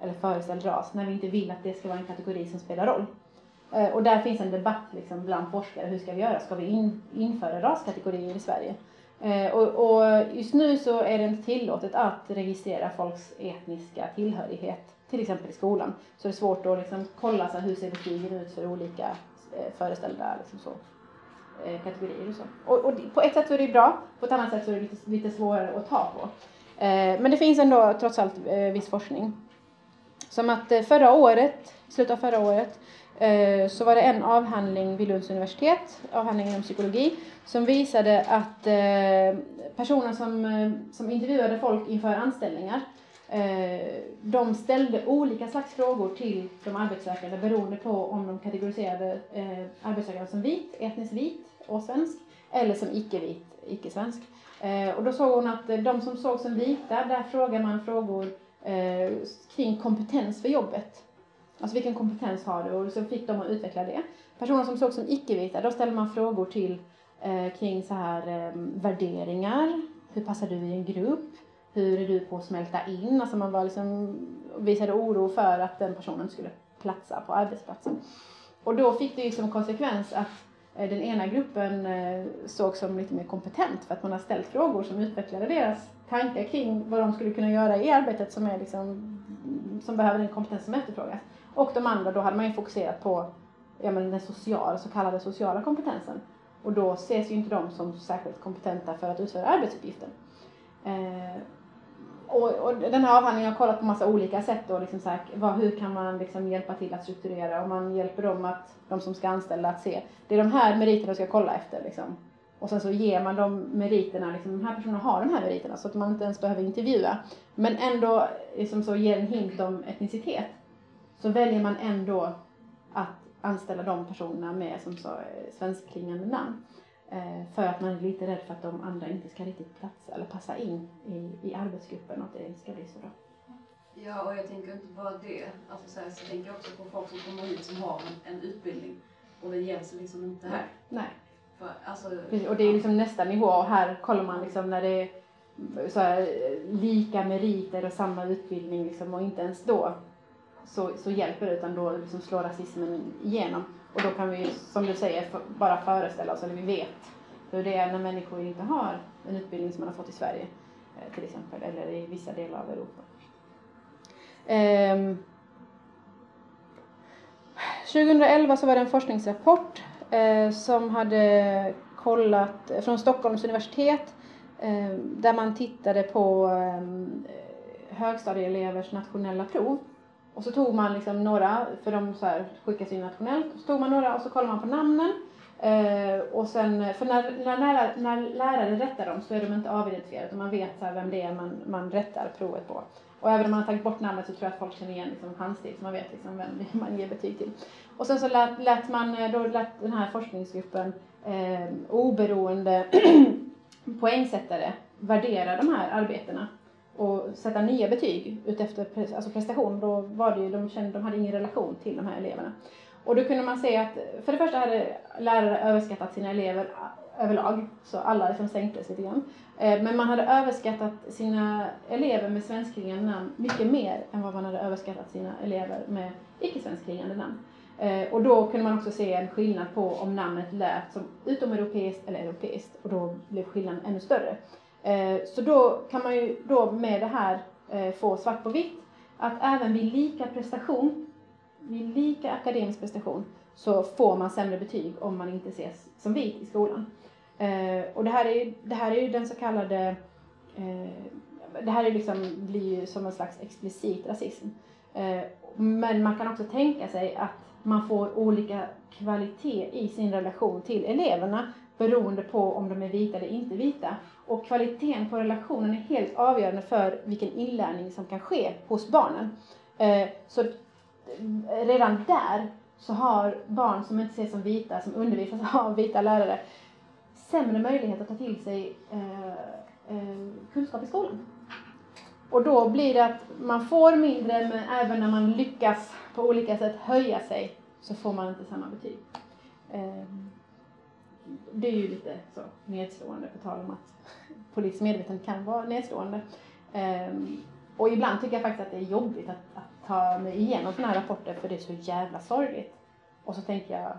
eller föreställd ras när vi inte vill att det ska vara en kategori som spelar roll? Eh, och där finns en debatt liksom bland forskare. Hur ska vi göra? Ska vi in, införa raskategorier i Sverige? Eh, och, och just nu så är det inte tillåtet att registrera folks etniska tillhörighet, till exempel i skolan. Så det är svårt att liksom kolla så här, hur ser betygen ut för olika eh, föreställda liksom så, eh, kategorier och så. Och, och på ett sätt så är det bra, på ett annat sätt så är det lite, lite svårare att ta på. Men det finns ändå trots allt viss forskning. Som att förra året, slutet av förra året, Eh, så var det en avhandling vid Lunds universitet, avhandlingen om psykologi, som visade att eh, personer som, eh, som intervjuade folk inför anställningar de ställde olika slags frågor till de arbetssökande beroende på om de kategoriserade arbetssökande som vit, etniskt vit och svensk eller som icke-vit, icke-svensk. Och då såg hon att de som såg som vita, där frågar man frågor kring kompetens för jobbet. Alltså vilken kompetens har du? Och så fick de att utveckla det. Personer som såg som icke-vita, då ställde man frågor till eh, kring så här eh, värderingar. Hur passar du i en grupp? Hur är du på att smälta in? Alltså man var liksom, visade oro för att den personen skulle platsa på arbetsplatsen. Och då fick det ju som konsekvens att eh, den ena gruppen eh, såg som lite mer kompetent för att man har ställt frågor som utvecklade deras tankar kring vad de skulle kunna göra i arbetet som, är liksom, som behöver den kompetens som efterfrågas. Och de andra, då hade man ju fokuserat på ja, men den sociala, så kallade sociala kompetensen. Och då ses ju inte de som särskilt kompetenta för att utföra arbetsuppgiften. Eh, och, och, den här avhandlingen har kollat på massa olika sätt och liksom så här, vad, hur kan man liksom hjälpa till att strukturera och man hjälper dem att, de som ska anställa att se, det är de här meriterna du ska kolla efter liksom. Och sen så ger man de meriterna, liksom, de här personerna har de här meriterna så att man inte ens behöver intervjua. Men ändå liksom så ger en hint om etnicitet. Så väljer man ändå att anställa de personerna med som så svenskklingande namn. Eh, för att man är lite rädd för att de andra inte ska riktigt platsa eller passa in i, i arbetsgruppen och att det ska bli så då. Ja, och jag tänker inte bara det. Alltså så, här, så jag tänker också på folk som kommer hit som har en, en utbildning och det gäller liksom inte här. Nej. För, alltså, Precis, och det är liksom nästa nivå och här kollar man liksom när det är så här, lika meriter och samma utbildning liksom, och inte ens då så, så hjälper det utan då liksom slår rasismen igenom. Och då kan vi, som du säger, för, bara föreställa oss, eller vi vet hur det är när människor inte har en utbildning som man har fått i Sverige eh, till exempel, eller i vissa delar av Europa. Ehm, um, 2011 så var det en forskningsrapport eh, som hade kollat från Stockholms universitet eh, där man tittade på eh, högstadieelevers nationella prov. Och så tog man liksom några, för de så här skickas in nationellt, så tog man några och så kollade man på namnen. Eh, och sen, för när, när, lärare, när lärare rättar dem så är de inte avidentifierade utan man vet så här vem det är man, man rättar provet på. Och även om man har tagit bort namnet så tror jag att folk känner igen liksom handstil så man vet liksom vem man ger betyg till. Och sen så lät, lät man, eh, då lät den här forskningsgruppen eh, oberoende poängsättare värdera de här arbetena och sätta nya betyg utefter pre- alltså prestation. Då var det ju, de, kände, de hade ingen relation till de här eleverna. Och då kunde man se att för det första hade lärare överskattat sina elever överlag, så alla liksom sänktes lite grann. Eh, men man hade överskattat sina elever med svenskklingande namn mycket mer än vad man hade överskattat sina elever med icke-svenskklingande namn. Eh, och då kunde man också se en skillnad på om namnet lät som utomeuropeiskt eller europeiskt och då blev skillnaden ännu större. Eh, så då kan man ju då med det här eh, få svart på vitt att även vid lika prestation, vid lika akademisk prestation, så får man sämre betyg om man inte ses som vit i skolan. Eh, och det här är ju, det här är ju den så kallade, det här är liksom, blir ju som en slags explicit rasism. Men man kan också tänka sig att man får olika kvalitet i sin relation till eleverna beroende på om de är vita eller inte vita. Och kvaliteten på relationen är helt avgörande för vilken inlärning som kan ske hos barnen. Eh, så eh, redan där så har barn som inte ses som vita, som undervisas av vita lärare, sämre möjlighet att ta till sig eh, kunskap i skolan. Och då blir det att man får mindre, men även när man lyckas på olika sätt höja sig så får man inte samma betyg. Det är ju lite så nedslående, på tal om att politiskt medvetande kan vara nedslående. Um, och ibland tycker jag faktiskt att det är jobbigt att, att ta mig igenom sådana här rapporter för det är så jävla sorgligt. Och så tänker jag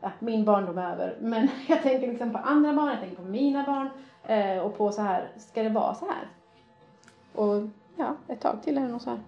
att min barndom är över. Men jag tänker liksom på andra barn, jag tänker på mina barn uh, och på så här, ska det vara så här? Och ja, ett tag till är det nog så här.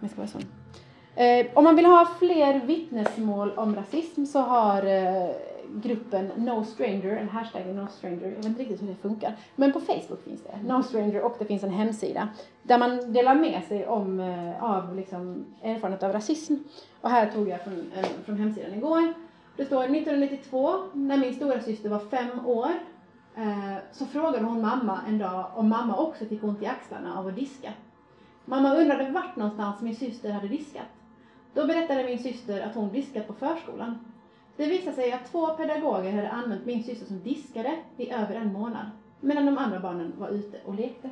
Om ska vara sån. Uh, om man vill ha fler vittnesmål om rasism så har uh, gruppen No Stranger, en hashtag No Stranger, jag vet inte riktigt hur det funkar. Men på Facebook finns det, No Stranger, och det finns en hemsida där man delar med sig om, eh, av liksom, erfarenhet av rasism. Och här tog jag från, eh, från hemsidan igår. Det står 1992, när min stora syster var fem år, eh, så frågade hon mamma en dag om mamma också fick ont i axlarna av att diska. Mamma undrade vart någonstans min syster hade diskat. Då berättade min syster att hon diskat på förskolan. Det visade sig att två pedagoger hade använt min syster som diskare i över en månad, medan de andra barnen var ute och lekte.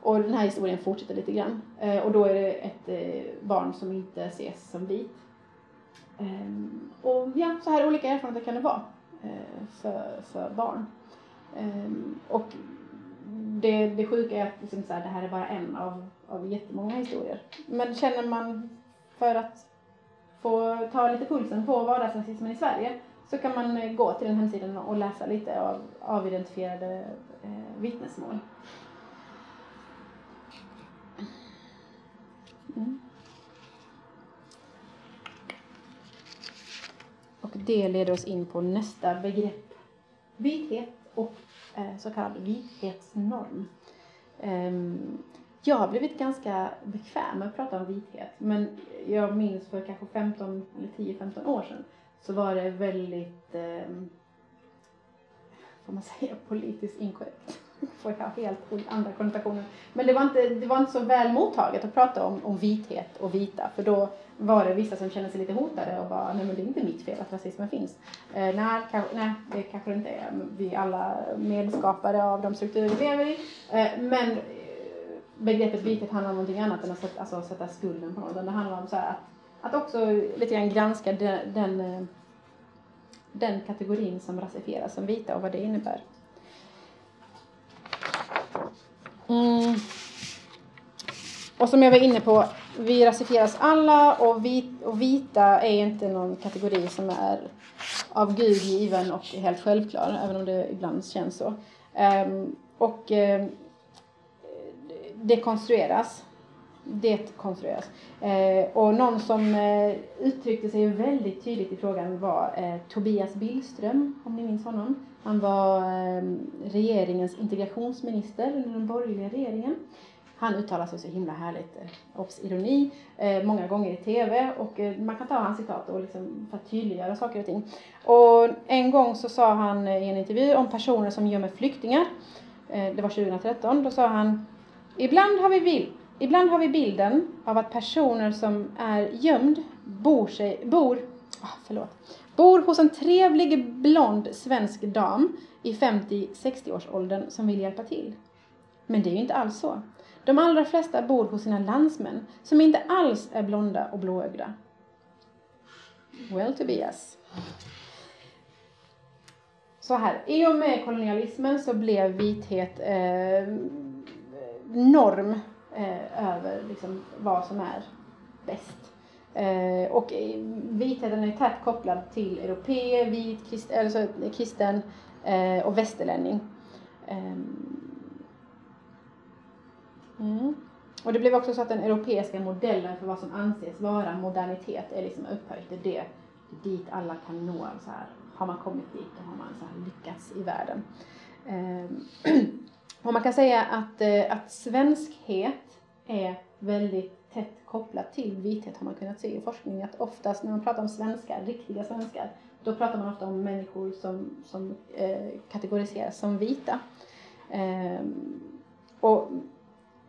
Och den här historien fortsätter lite grann. Eh, och då är det ett eh, barn som inte ses som vit. Eh, och ja, så här olika erfarenheter kan det vara för, för barn. Och det, det sjuka är att liksom så här, det här är bara en av, av jättemånga historier. Men känner man för att få ta lite pulsen på vardagsrasismen i Sverige så kan man eh, gå till den hemsidan och läsa lite av avidentifierade eh, vittnesmål. Mm. Och det leder oss in på nästa begrepp. Vithet och eh, så kallad vithetsnorm. Um, jag har blivit ganska bekväm med att prata om vithet men jag minns för kanske 15 eller 10-15 år sedan så var det väldigt, eh, får man säga, politiskt inkorrekt. Får jag helt andra konnotationer. Men det var, inte, det var inte så väl mottaget att prata om, om vithet och vita för då var det vissa som kände sig lite hotade och bara, nej men det är inte mitt fel att rasismen finns. Eh, nej, kanske, nej, det kanske det inte är. Vi är alla medskapare av de strukturer vi lever i. Eh, men begreppet vithet handlar om någonting annat än att sätta, alltså, sätta skulden på någon. Det handlar om så att, att också lite grann granska den, den, den kategorin som rasifieras som vita och vad det innebär. Mm. Och som jag var inne på, vi rasifieras alla och, vit, och vita är inte någon kategori som är av Gud given och helt självklar, även om det ibland känns så. Um, och um, det konstrueras. Det konstrueras. Eh, och någon som eh, uttryckte sig väldigt tydligt i frågan var eh, Tobias Billström, om ni minns honom. Han var eh, regeringens integrationsminister under den borgerliga regeringen. Han uttalar sig så himla härligt, eh, obs ironi, eh, många gånger i TV och eh, man kan ta hans citat och liksom för att tydliggöra saker och ting. Och en gång så sa han i en intervju om personer som gömmer flyktingar, eh, det var 2013, då sa han Ibland har, vi ibland har vi bilden av att personer som är gömd bor, sig, bor, oh, förlåt, bor hos en trevlig blond svensk dam i 50-60-årsåldern som vill hjälpa till. Men det är ju inte alls så. De allra flesta bor hos sina landsmän som inte alls är blonda och blåögda. Well Tobias. Så här, i och med kolonialismen så blev vithet eh, norm eh, över liksom, vad som är bäst. Eh, och eh, vitheten är tätt kopplad till europé, vit, krist, alltså, kristen eh, och västerlänning. Ehm. Mm. Och det blev också så att den europeiska modellen för vad som anses vara modernitet är liksom upphöjt. Det är det, dit alla kan nå. Så här. Har man kommit dit, då har man så här lyckats i världen. Ehm. Och man kan säga att, eh, att svenskhet är väldigt tätt kopplat till vithet har man kunnat se i forskning. Att oftast när man pratar om svenskar, riktiga svenskar, då pratar man ofta om människor som, som eh, kategoriseras som vita. Eh, och,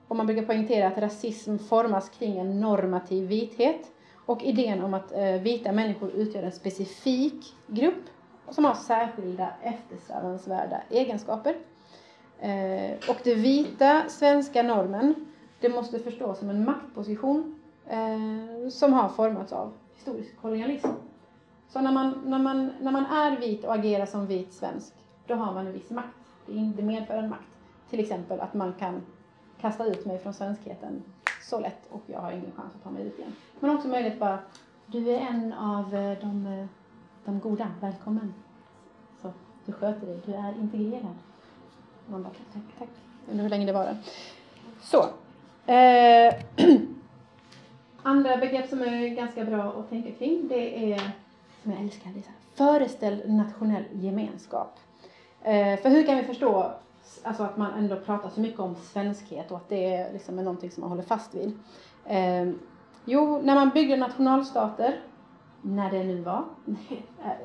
och man brukar poängtera att rasism formas kring en normativ vithet och idén om att eh, vita människor utgör en specifik grupp som har särskilda eftersträvansvärda egenskaper. Eh, och det vita svenska normen, det måste förstås som en maktposition eh, som har formats av historisk kolonialism. Så när man, när, man, när man är vit och agerar som vit svensk, då har man en viss makt. Det medför en makt. Till exempel att man kan kasta ut mig från svenskheten så lätt och jag har ingen chans att ta mig ut igen. Men också möjligt bara, du är en av eh, de, eh, de goda, välkommen. Så du sköter dig, du är integrerad. Man bara tack, tack, tack. Undrar hur länge det varar. Så. Eh, andra begrepp som är ganska bra att tänka kring, det är, som jag älskar, det är föreställd nationell gemenskap. Eh, för hur kan vi förstå alltså att man ändå pratar så mycket om svenskhet och att det är liksom någonting som man håller fast vid? Eh, jo, när man byggde nationalstater, när det nu var,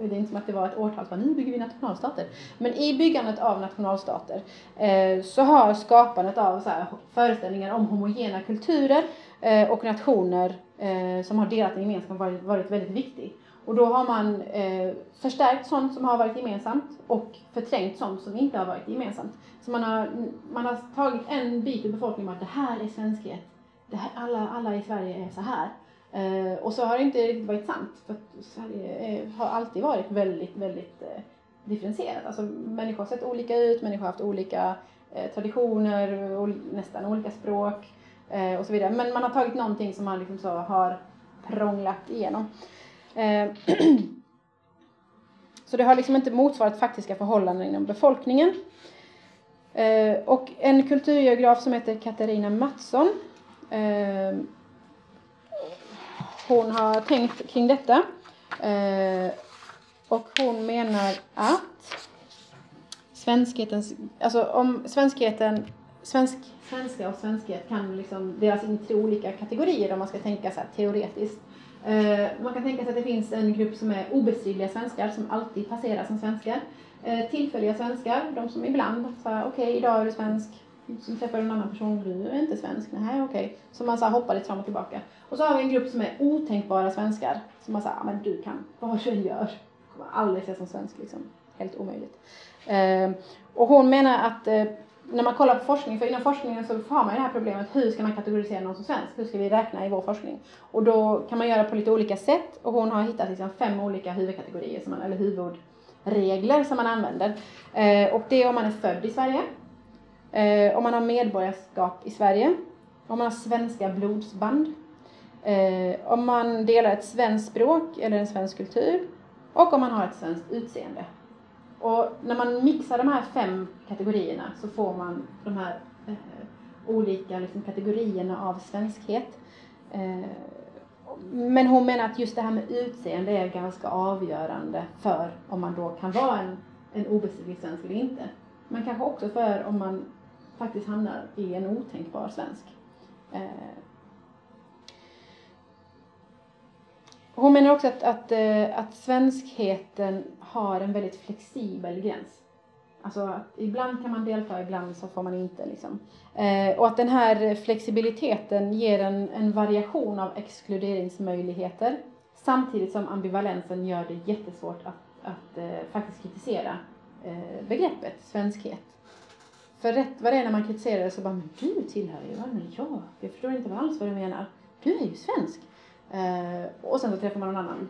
det är inte som att det var ett årtal, nu bygger vi nationalstater. Men i byggandet av nationalstater eh, så har skapandet av så här, föreställningar om homogena kulturer eh, och nationer eh, som har delat en gemenskap varit, varit väldigt viktig. Och då har man eh, förstärkt sånt som har varit gemensamt och förträngt sånt som inte har varit gemensamt. Så man har, man har tagit en bit ur befolkningen att det här är svenskhet. Det här, alla, alla i Sverige är så här. Eh, och så har det inte riktigt varit sant. För att Sverige är, har alltid varit väldigt, väldigt eh, differentierat. Alltså människor har sett olika ut, människor har haft olika eh, traditioner, och nästan olika språk eh, och så vidare. Men man har tagit någonting som man liksom så har prånglat igenom. Eh, så det har liksom inte motsvarat faktiska förhållanden inom befolkningen. Eh, och en kulturgeograf som heter Katarina Mattsson eh, hon har tänkt kring detta eh, och hon menar att svenskhetens, alltså om svenskheten, svensk, svenska och svenskhet kan liksom delas in i tre olika kategorier om man ska tänka så här teoretiskt. Eh, man kan tänka sig att det finns en grupp som är obestridliga svenskar som alltid passerar som svenskar. Eh, tillfälliga svenskar, de som ibland okej okay, idag är du svensk, så träffar du en annan person, du är inte svensk, nej okej. Okay. Så man så här, hoppar lite fram och tillbaka. Och så har vi en grupp som är otänkbara svenskar, som man säger, ah, men du kan, vad du än gör, kommer aldrig ses som svensk liksom. Helt omöjligt. Eh, och hon menar att eh, när man kollar på forskning, för inom forskningen så har man ju det här problemet, hur ska man kategorisera någon som svensk? Hur ska vi räkna i vår forskning? Och då kan man göra på lite olika sätt och hon har hittat liksom fem olika huvudkategorier, som man, eller huvudregler som man använder. Eh, och det är om man är född i Sverige, eh, om man har medborgarskap i Sverige, om man har svenska blodsband, eh, om man delar ett svenskt språk eller en svensk kultur och om man har ett svenskt utseende. Och när man mixar de här fem kategorierna så får man de här eh, olika liksom, kategorierna av svenskhet. Eh, men hon menar att just det här med utseende är ganska avgörande för om man då kan vara en, en obestridlig svensk eller inte. Men kanske också för om man faktiskt hamnar i en otänkbar svensk. Eh, hon menar också att, att, eh, att svenskheten har en väldigt flexibel gräns. Alltså ibland kan man delta, ibland så får man inte. Liksom. Eh, och att den här flexibiliteten ger en, en variation av exkluderingsmöjligheter samtidigt som ambivalensen gör det jättesvårt att, att eh, faktiskt kritisera eh, begreppet svenskhet. För rätt vad det är när man kritiserar det så bara, men du tillhör ju, men jag, jag förstår inte alls vad du menar. Du är ju svensk. Eh, och sen så träffar man någon annan,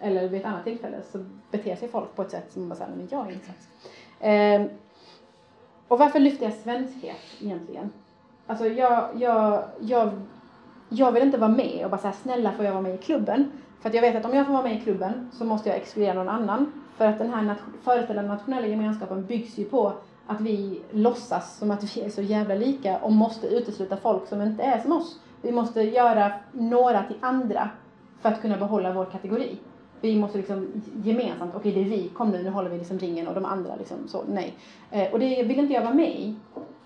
eller vid ett annat tillfälle så beter sig folk på ett sätt som man bara säger, men jag är inte svensk. Eh, och varför lyfter jag svenskhet egentligen? Alltså jag, jag, jag, jag vill inte vara med och bara säga snälla får jag vara med i klubben? För att jag vet att om jag får vara med i klubben så måste jag exkludera någon annan. För att den här nat föreställande nationella gemenskapen byggs ju på att vi låtsas som att vi är så jävla lika och måste utesluta folk som inte är som oss. Vi måste göra några till andra för att kunna behålla vår kategori. Vi måste liksom gemensamt, okej okay, det är vi, kom nu, nu håller vi liksom ringen och de andra liksom så, nej. Eh, och det vill inte jag vara med i.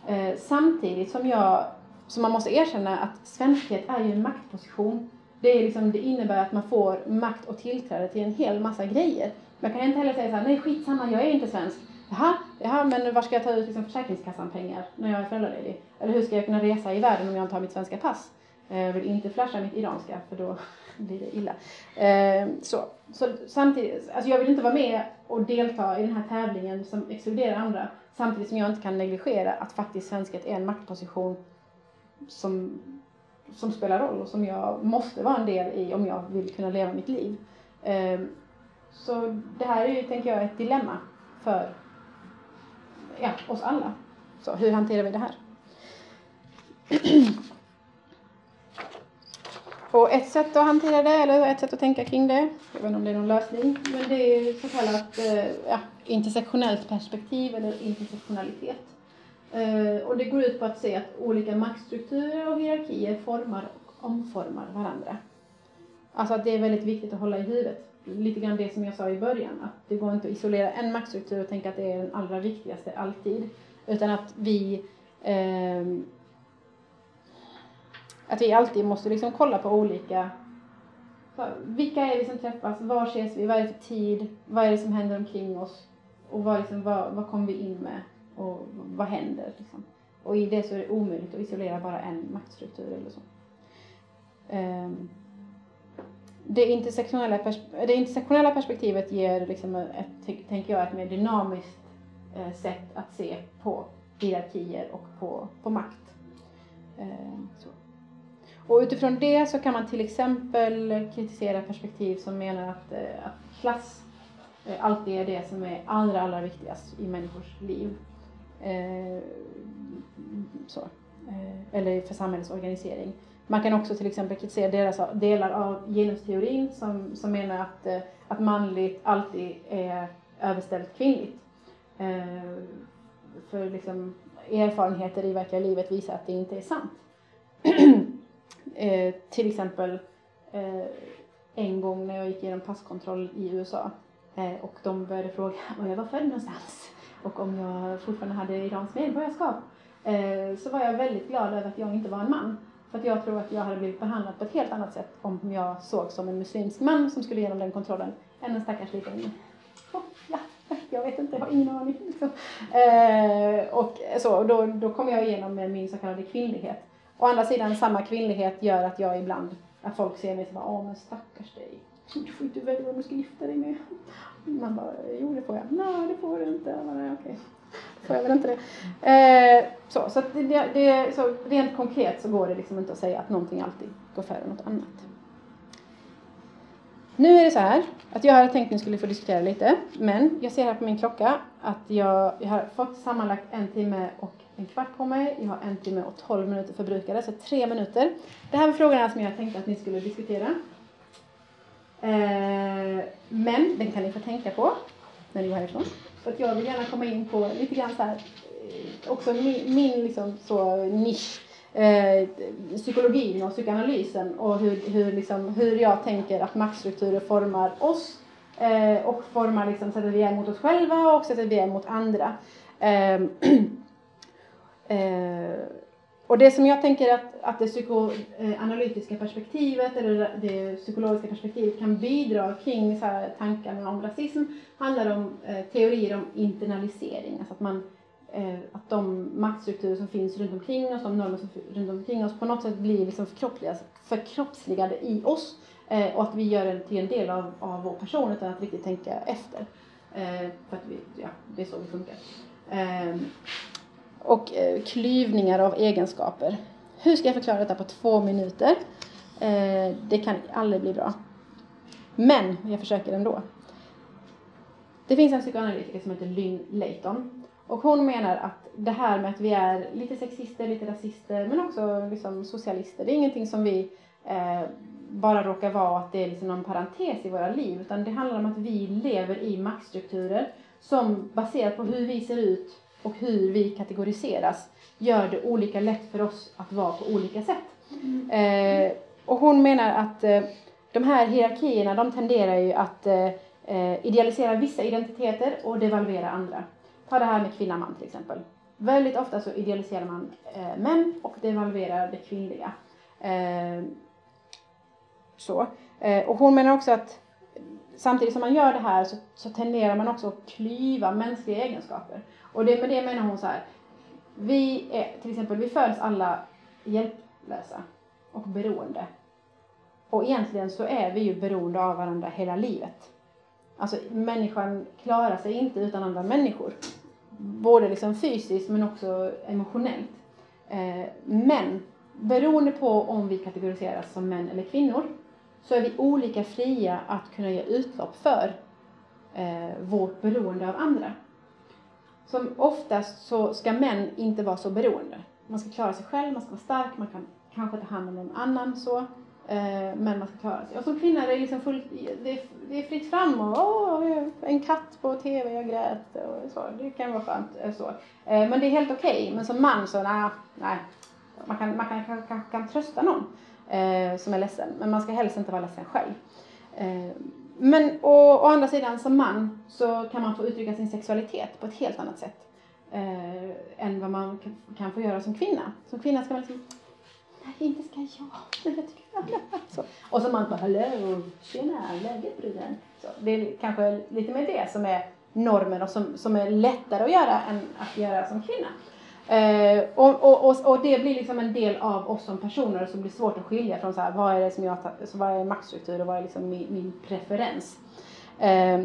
Eh, samtidigt som jag, som man måste erkänna att svenskhet är ju en maktposition. Det, är liksom, det innebär att man får makt och tillträde till en hel massa grejer. Man kan inte heller säga så här, nej skitsamma, jag är inte svensk. Jaha, jaha men var ska jag ta ut liksom Försäkringskassan pengar när jag är föräldraledig? Eller hur ska jag kunna resa i världen om jag inte har mitt svenska pass? Jag vill inte flasha mitt iranska för då blir det illa. Eh, så, så samtidigt, alltså jag vill inte vara med och delta i den här tävlingen som exkluderar andra samtidigt som jag inte kan negligera att faktiskt svenskhet är en maktposition som, som spelar roll och som jag måste vara en del i om jag vill kunna leva mitt liv. Eh, så det här är ju, tänker jag, ett dilemma för ja, oss alla. Så hur hanterar vi det här? Och ett sätt att hantera det, eller ett sätt att tänka kring det, jag vet inte om det är någon lösning, men det är så kallat eh, ja, intersektionellt perspektiv eller intersektionalitet. Eh, och det går ut på att se att olika maktstrukturer och hierarkier formar och omformar varandra. Alltså att det är väldigt viktigt att hålla i huvudet lite grann det som jag sa i början, att det går inte att isolera en maktstruktur och tänka att det är den allra viktigaste alltid. Utan att vi eh, att vi alltid måste liksom kolla på olika vilka är vi som träffas, var ses vi, vad är det för tid, vad är det som händer omkring oss och vad, liksom, vad, vad kommer vi in med och vad händer. Liksom. Och i det så är det omöjligt att isolera bara en maktstruktur eller så. Um, det, intersektionella pers- det intersektionella perspektivet ger, liksom ett, tänker jag, ett mer dynamiskt eh, sätt att se på hierarkier och på, på makt. Eh, så. Och utifrån det så kan man till exempel kritisera perspektiv som menar att, eh, att klass eh, alltid är det som är allra, allra viktigast i människors liv. Eh, så. Eh, eller för samhällets organisering. Man kan också till exempel kritisera deras, delar av genusteorin som, som menar att, eh, att manligt alltid är överställt kvinnligt. Eh, för liksom, erfarenheter i verkliga livet visar att det inte är sant. eh, till exempel eh, en gång när jag gick igenom passkontroll i USA eh, och de började fråga var jag var född någonstans och om jag fortfarande hade iranskt medborgarskap eh, så var jag väldigt glad över att jag inte var en man. För att jag tror att jag hade blivit behandlad på ett helt annat sätt om jag såg som en muslimsk man som skulle igenom den kontrollen än en stackars liten oh, ja, jag vet inte, jag har ingen aning. Liksom. Eh, och så, då, då kom jag igenom med min så kallade kvinnlighet. Å andra sidan, samma kvinnlighet gör att jag ibland, när folk ser mig så bara, åh men stackars dig. Du får inte välja vem du ska gifta dig med. Man bara, jo det får jag. Nej det får du inte. okej. Okay. Får jag väl inte det. Eh, så så, det, det, så rent konkret så går det liksom inte att säga att någonting alltid går före något annat. Nu är det så här att jag hade tänkt att ni skulle få diskutera lite, men jag ser här på min klocka att jag, jag har fått sammanlagt en timme och en kvart på mig. Jag har en timme och tolv minuter förbrukade, så tre minuter. Det här var frågorna som jag tänkte att ni skulle diskutera. Eh, men den kan ni få tänka på när ni går härifrån. För att jag vill gärna komma in på lite grann så här, eh, också min, min liksom så nisch, eh, psykologin och psykoanalysen och hur, hur, liksom, hur jag tänker att maktstrukturer formar oss eh, och formar liksom sättet vi är mot oss själva och sättet vi är mot andra. Ehm, eh, Eh, och det som jag tänker att, att det psykoanalytiska eh, perspektivet eller det psykologiska perspektivet kan bidra kring så här tankarna om rasism handlar om eh, teorier om internalisering. Alltså att, man, eh, att de maktstrukturer som finns runt omkring oss, de normer som finns runt omkring oss på något sätt blir liksom förkroppsligade i oss eh, och att vi gör det till en del av, av vår person utan att riktigt tänka efter. Eh, för att vi, ja, det är så vi funkar. Ehm, och eh, klyvningar av egenskaper. Hur ska jag förklara detta på två minuter? Eh, det kan aldrig bli bra. Men jag försöker ändå. Det finns en psykoanalytiker som heter Lynn Layton och hon menar att det här med att vi är lite sexister, lite rasister men också liksom socialister, det är ingenting som vi eh, bara råkar vara att det är liksom någon parentes i våra liv utan det handlar om att vi lever i maktstrukturer som baserat på hur vi ser ut och hur vi kategoriseras gör det olika lätt för oss att vara på olika sätt. Mm. Eh, och hon menar att eh, de här hierarkierna de tenderar ju att eh, eh, idealisera vissa identiteter och devalvera andra. Ta det här med kvinna-man till exempel. Väldigt ofta så idealiserar man eh, män och devalverar det kvinnliga. Eh, så. och hon menar också att samtidigt som man gör det här så, så tenderar man också att klyva mänskliga egenskaper. Och det, med det menar hon så här. Vi är, till exempel, vi föds alla hjälplösa och beroende. Och egentligen så är vi ju beroende av varandra hela livet. Alltså människan klarar sig inte utan andra människor. Både liksom fysiskt men också emotionellt. Eh, men beroende på om vi kategoriseras som män eller kvinnor så är vi olika fria att kunna ge utlopp för eh, vårt beroende av andra. Som oftast så ska män inte vara så beroende. Man ska klara sig själv, man ska vara stark, man kan kanske ta hand om någon annan så. Eh, men man ska klara sig. Och som kvinna är det liksom fullt, det är, det är fritt fram och åh, en katt på tv, jag grät och så. Det kan vara skönt eh, så. Eh, men det är helt okej. Okay. Men som man så, nej, nej. Man kan, man kan, kan, kan, kan trösta någon eh, som är ledsen. Men man ska helst inte vara ledsen själv. Eh, men å, å andra sidan som man så kan man få uttrycka sin sexualitet på ett helt annat sätt eh, än vad man kan, kan få göra som kvinna. Som kvinna ska man liksom Nej, inte ska jag. Jag tycker alla. Så. Och så man bara, hallå, tjena, läget bruden? Så det är kanske lite mer det som är normen och som, som är lättare att göra än att göra som kvinna. Eh, och, och, och, och det blir liksom en del av oss som personer som blir svårt att skilja från så här, vad är det som jag, tar- så vad är maktstruktur och vad är liksom min, min preferens. Eh,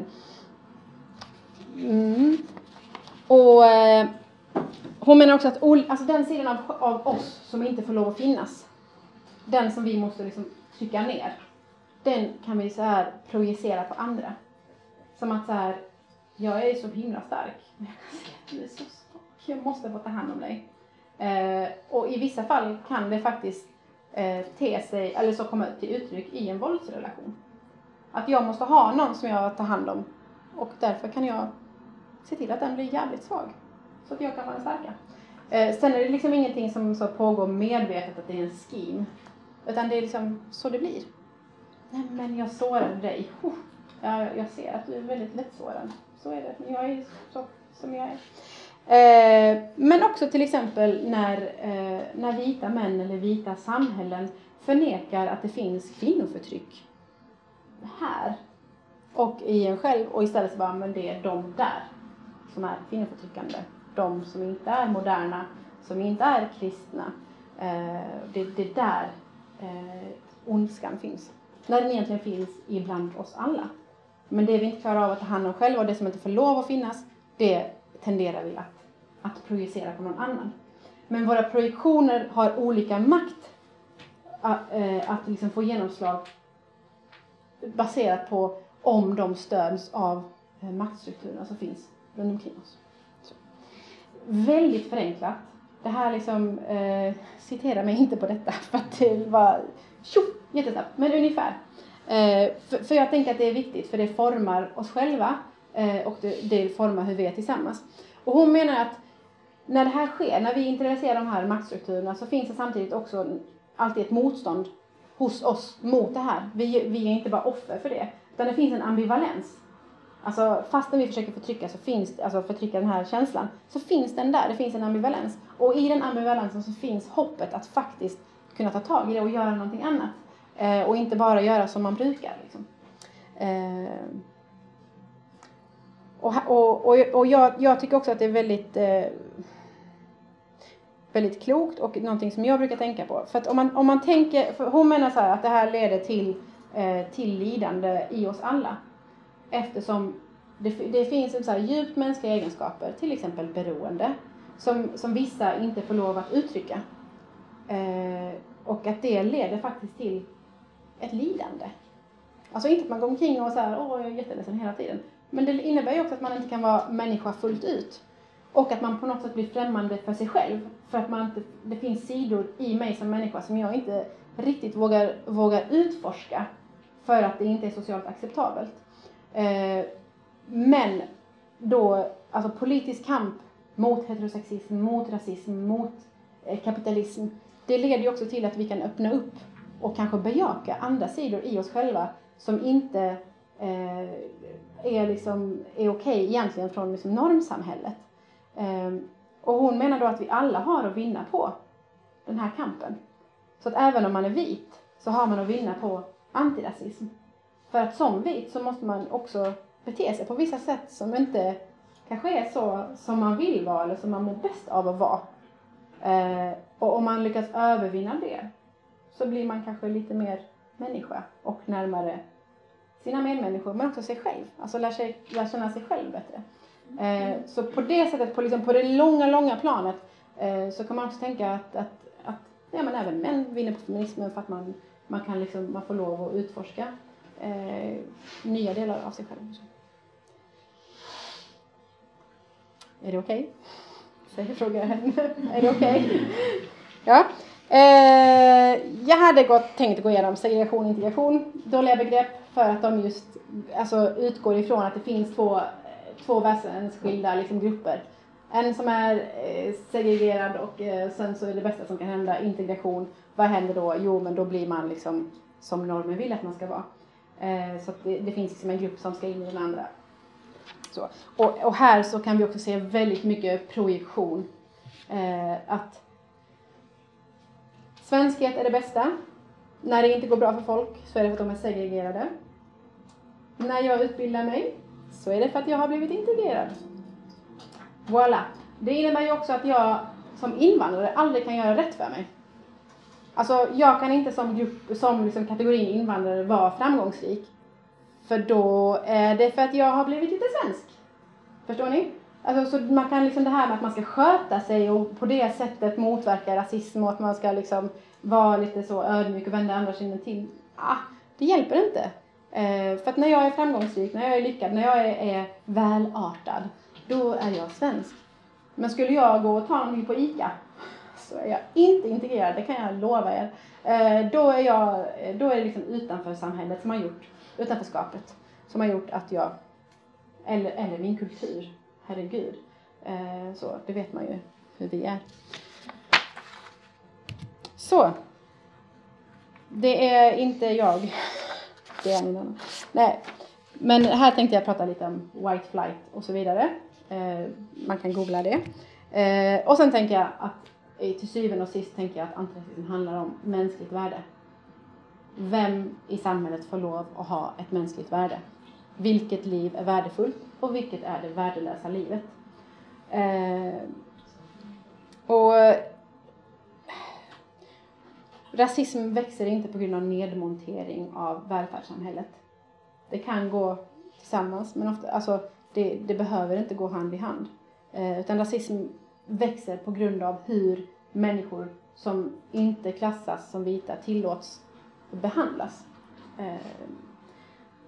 mm. Och eh, hon menar också att alltså den sidan av, av oss som inte får lov att finnas, den som vi måste liksom trycka ner, den kan vi så här projicera på andra. Som att så här, jag är så himla stark, men jag kan säga att jag måste få ta hand om dig. Eh, och i vissa fall kan det faktiskt eh, te sig, eller så komma till uttryck i en våldsrelation. Att jag måste ha någon som jag tar hand om och därför kan jag se till att den blir jävligt svag. Så att jag kan vara den starka. Eh, sen är det liksom ingenting som så pågår medvetet att det är en skin. Utan det är liksom så det blir. Nej men jag sårade dig. Jag, jag ser att du är väldigt lättsårad. Så är det. Jag är så som jag är. Eh, men också till exempel när, eh, när vita män eller vita samhällen förnekar att det finns kvinnoförtryck här och i en själv och istället så bara, men det är de där som är kvinnoförtryckande. De som inte är moderna, som inte är kristna. Eh, det, det är där eh, ondskan finns. När den egentligen finns ibland oss alla. Men det vi inte klarar av att ta hand om själva och det som inte får lov att finnas, det tenderar vi att, att projicera på någon annan. Men våra projektioner har olika makt att, eh, att liksom få genomslag baserat på om de stöds av eh, maktstrukturerna som finns runt omkring oss. Så. Väldigt förenklat. Det här liksom, eh, citera mig inte på detta för att det var tjo, jättesnabbt, men ungefär. Eh, för, för jag tänker att det är viktigt för det formar oss själva eh, och det, det formar hur vi är tillsammans. Och hon menar att när det här sker, när vi internaliserar de här maktstrukturerna så finns det samtidigt också alltid ett motstånd hos oss mot det här. Vi, vi är inte bara offer för det, utan det finns en ambivalens. Alltså fastän vi försöker förtrycka så finns alltså förtrycka den här känslan, så finns den där, det finns en ambivalens. Och i den ambivalensen så finns hoppet att faktiskt kunna ta tag i det och göra någonting annat. Eh, och inte bara göra som man brukar. Liksom. Eh, och, och, och, och jag, jag tycker också att det är väldigt eh, väldigt klokt och någonting som jag brukar tänka på. För att om man, om man tänker, för hon menar så här att det här leder till, eh, till lidande i oss alla. Eftersom det, det finns så här djupt mänskliga egenskaper, till exempel beroende, som, som vissa inte får lov att uttrycka. Eh, och att det leder faktiskt till ett lidande. Alltså inte att man går omkring och så här, åh jag är jätteledsen hela tiden. Men det innebär ju också att man inte kan vara människa fullt ut. Och att man på något sätt blir främmande för sig själv. För att man inte, det finns sidor i mig som människa som jag inte riktigt vågar, vågar utforska. För att det inte är socialt acceptabelt. Eh, men då, alltså politisk kamp mot heterosexism, mot rasism, mot eh, kapitalism. Det leder ju också till att vi kan öppna upp och kanske bejaka andra sidor i oss själva som inte eh, är, liksom, är okej egentligen från liksom normsamhället. Ehm, och hon menar då att vi alla har att vinna på den här kampen. Så att även om man är vit så har man att vinna på antirasism. För att som vit så måste man också bete sig på vissa sätt som inte kanske är så som man vill vara eller som man mår bäst av att vara. Eh, och om man lyckas övervinna det så blir man kanske lite mer människa och närmare sina medmänniskor men också sig själv. Alltså lär, sig, lär känna sig själv bättre. Eh, så på det sättet, på, liksom, på det långa, långa planet eh, så kan man också tänka att, att, att ja, men även män vinner på feminismen för att man, man, kan liksom, man får lov att utforska eh, nya delar av sig själv. Är det okej? Okay? Säger frågaren. är det okej? Okay? Ja. Eh, jag hade gått, tänkt gå igenom segregation och integration, dåliga begrepp för att de just alltså, utgår ifrån att det finns två, två väsensskilda liksom, grupper. En som är eh, segregerad och eh, sen så är det bästa som kan hända integration. Vad händer då? Jo, men då blir man liksom som normen vill att man ska vara. Eh, så att det, det finns liksom en grupp som ska in i den andra. Så. Och, och här så kan vi också se väldigt mycket projektion. Att svenskhet är det bästa. När det inte går bra för folk så är det för att de är segregerade. När jag utbildar mig så är det för att jag har blivit integrerad. Voilà. Det innebär ju också att jag som invandrare aldrig kan göra rätt för mig. Alltså jag kan inte som grupp, som liksom kategorin invandrare vara framgångsrik. För då är det för att jag har blivit lite svensk. Förstår ni? Alltså, så man kan liksom det här med att man ska sköta sig och på det sättet motverka rasism och att man ska liksom vara lite så ödmjuk och vända andra kinden till. Ah, det hjälper inte. Eh, för att när jag är framgångsrik, när jag är lyckad, när jag är, är välartad, då är jag svensk. Men skulle jag gå och ta någonting på ICA så är jag inte integrerad, det kan jag lova er. Eh, då är jag, då är det liksom utanför samhället som har gjort, utanförskapet, som har gjort att jag, eller, eller min kultur, herregud. Eh, så, det vet man ju hur vi är. Så. Det är inte jag. Det är någon. Nej. Men här tänkte jag prata lite om white flight och så vidare. Eh, man kan googla det. Eh, och sen tänker jag att eh, till syvende och sist tänker jag att antirasism handlar om mänskligt värde. Vem i samhället får lov att ha ett mänskligt värde? Vilket liv är värdefullt och vilket är det värdelösa livet? Eh, och rasism växer inte på grund av nedmontering av välfärdssamhället. Det kan gå tillsammans, men ofta, alltså, det, det behöver inte gå hand i hand. Eh, utan rasism växer på grund av hur människor som inte klassas som vita tillåts behandlas. Eh,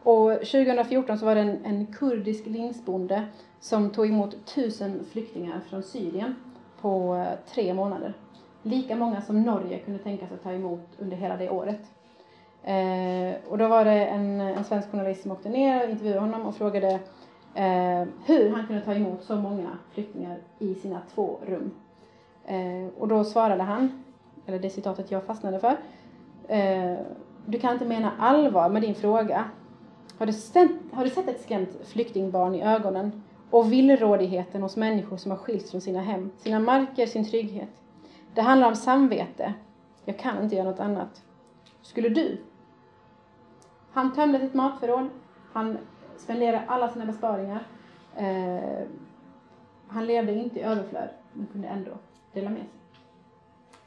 och 2014 så var det en, en kurdisk linsbonde som tog emot tusen flyktingar från Syrien på eh, tre månader. Lika många som Norge kunde tänka sig att ta emot under hela det året. Eh, och då var det en, en svensk journalist som åkte ner och intervjuade honom och frågade eh, hur han kunde ta emot så många flyktingar i sina två rum. Eh, och då svarade han, eller det citatet jag fastnade för, eh, du kan inte mena allvar med din fråga. Har du, sett, har du sett ett skrämt flyktingbarn i ögonen och villrådigheten hos människor som har skilts från sina hem, sina marker, sin trygghet? Det handlar om samvete. Jag kan inte göra något annat. Skulle du? Han tömde sitt matförråd. Han spenderade alla sina besparingar. Eh, han levde inte i överflöd, men kunde ändå dela med sig.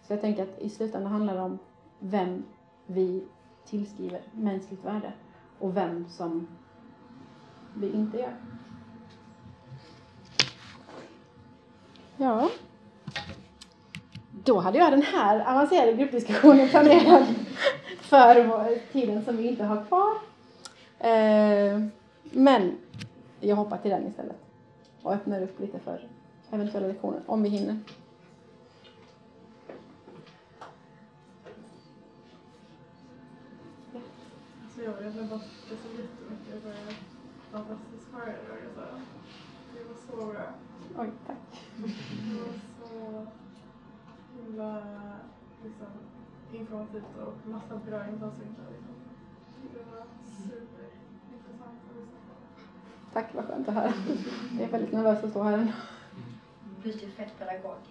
Så jag tänker att i slutändan handlar det om vem vi tillskriver mänskligt värde och vem som vi inte gör. Ja. Då hade jag den här avancerade gruppdiskussionen planerad för tiden som vi inte har kvar. Eh, men jag hoppar till den istället och öppnar upp lite för eventuella lektioner, om vi hinner. Så jag inte bara det så jättemycket för en fantastisk föredrag. Alltså. Det var så bra. Oj, tack. Himla liksom, informativt och massa bra infallsvinklar. Liksom. Det var superintressant att lyssna på. Tack, vad skönt att höra. Jag är väldigt nervös att stå här. Du är fett pedagogisk.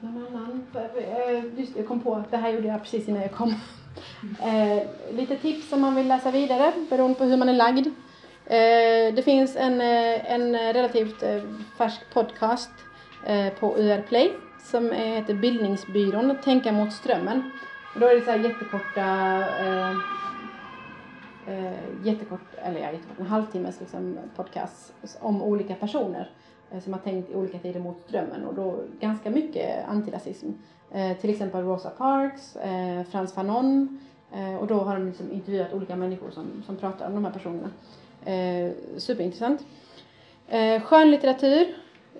Någon annan? Eh, Just det, jag kom på att det här gjorde jag precis innan jag kom. Eh, lite tips om man vill läsa vidare beroende på hur man är lagd. Eh, det finns en, eh, en relativt eh, färsk podcast på UR Play som heter Bildningsbyrån, Tänka mot strömmen. Och då är det så här jättekorta eh, eh, jättekort, eller ja, jättekort, en halvtimmes liksom, podcast om olika personer eh, som har tänkt i olika tider mot strömmen och då ganska mycket antirasism. Eh, till exempel Rosa Parks, eh, Frans Fanon eh, och då har de liksom intervjuat olika människor som, som pratar om de här personerna. Eh, superintressant. Eh, skönlitteratur.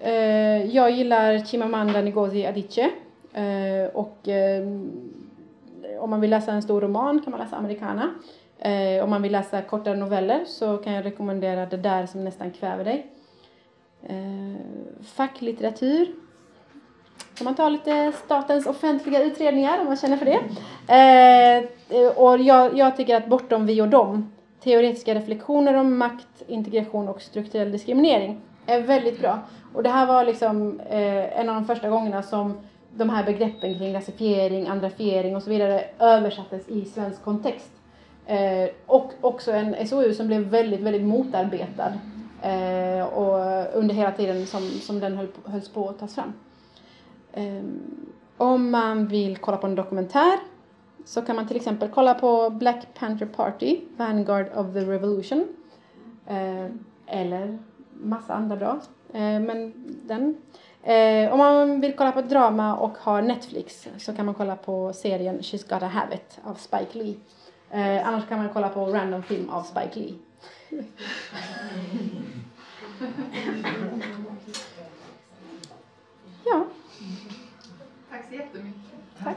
Eh, jag gillar Chimamanda Ngozi Adichie eh, och eh, om man vill läsa en stor roman kan man läsa Americana. Eh, om man vill läsa kortare noveller så kan jag rekommendera Det där som nästan kväver dig. Eh, facklitteratur. kan man ta lite statens offentliga utredningar om man känner för det. Eh, och jag, jag tycker att Bortom vi och dem, teoretiska reflektioner om makt, integration och strukturell diskriminering är väldigt bra. Och det här var liksom eh, en av de första gångerna som de här begreppen kring rasifiering, andrafiering och så vidare översattes i svensk kontext. Eh, och också en SOU som blev väldigt, väldigt motarbetad eh, och under hela tiden som, som den höll, hölls på att tas fram. Eh, om man vill kolla på en dokumentär så kan man till exempel kolla på Black Panther Party, Vanguard of the Revolution. Eh, eller massa andra bra. Eh, men den. Eh, om man vill kolla på drama och har Netflix så kan man kolla på serien She's Gotta Have It av Spike Lee. Eh, annars kan man kolla på Random Film av Spike Lee. ja, Tack så jättemycket. tack.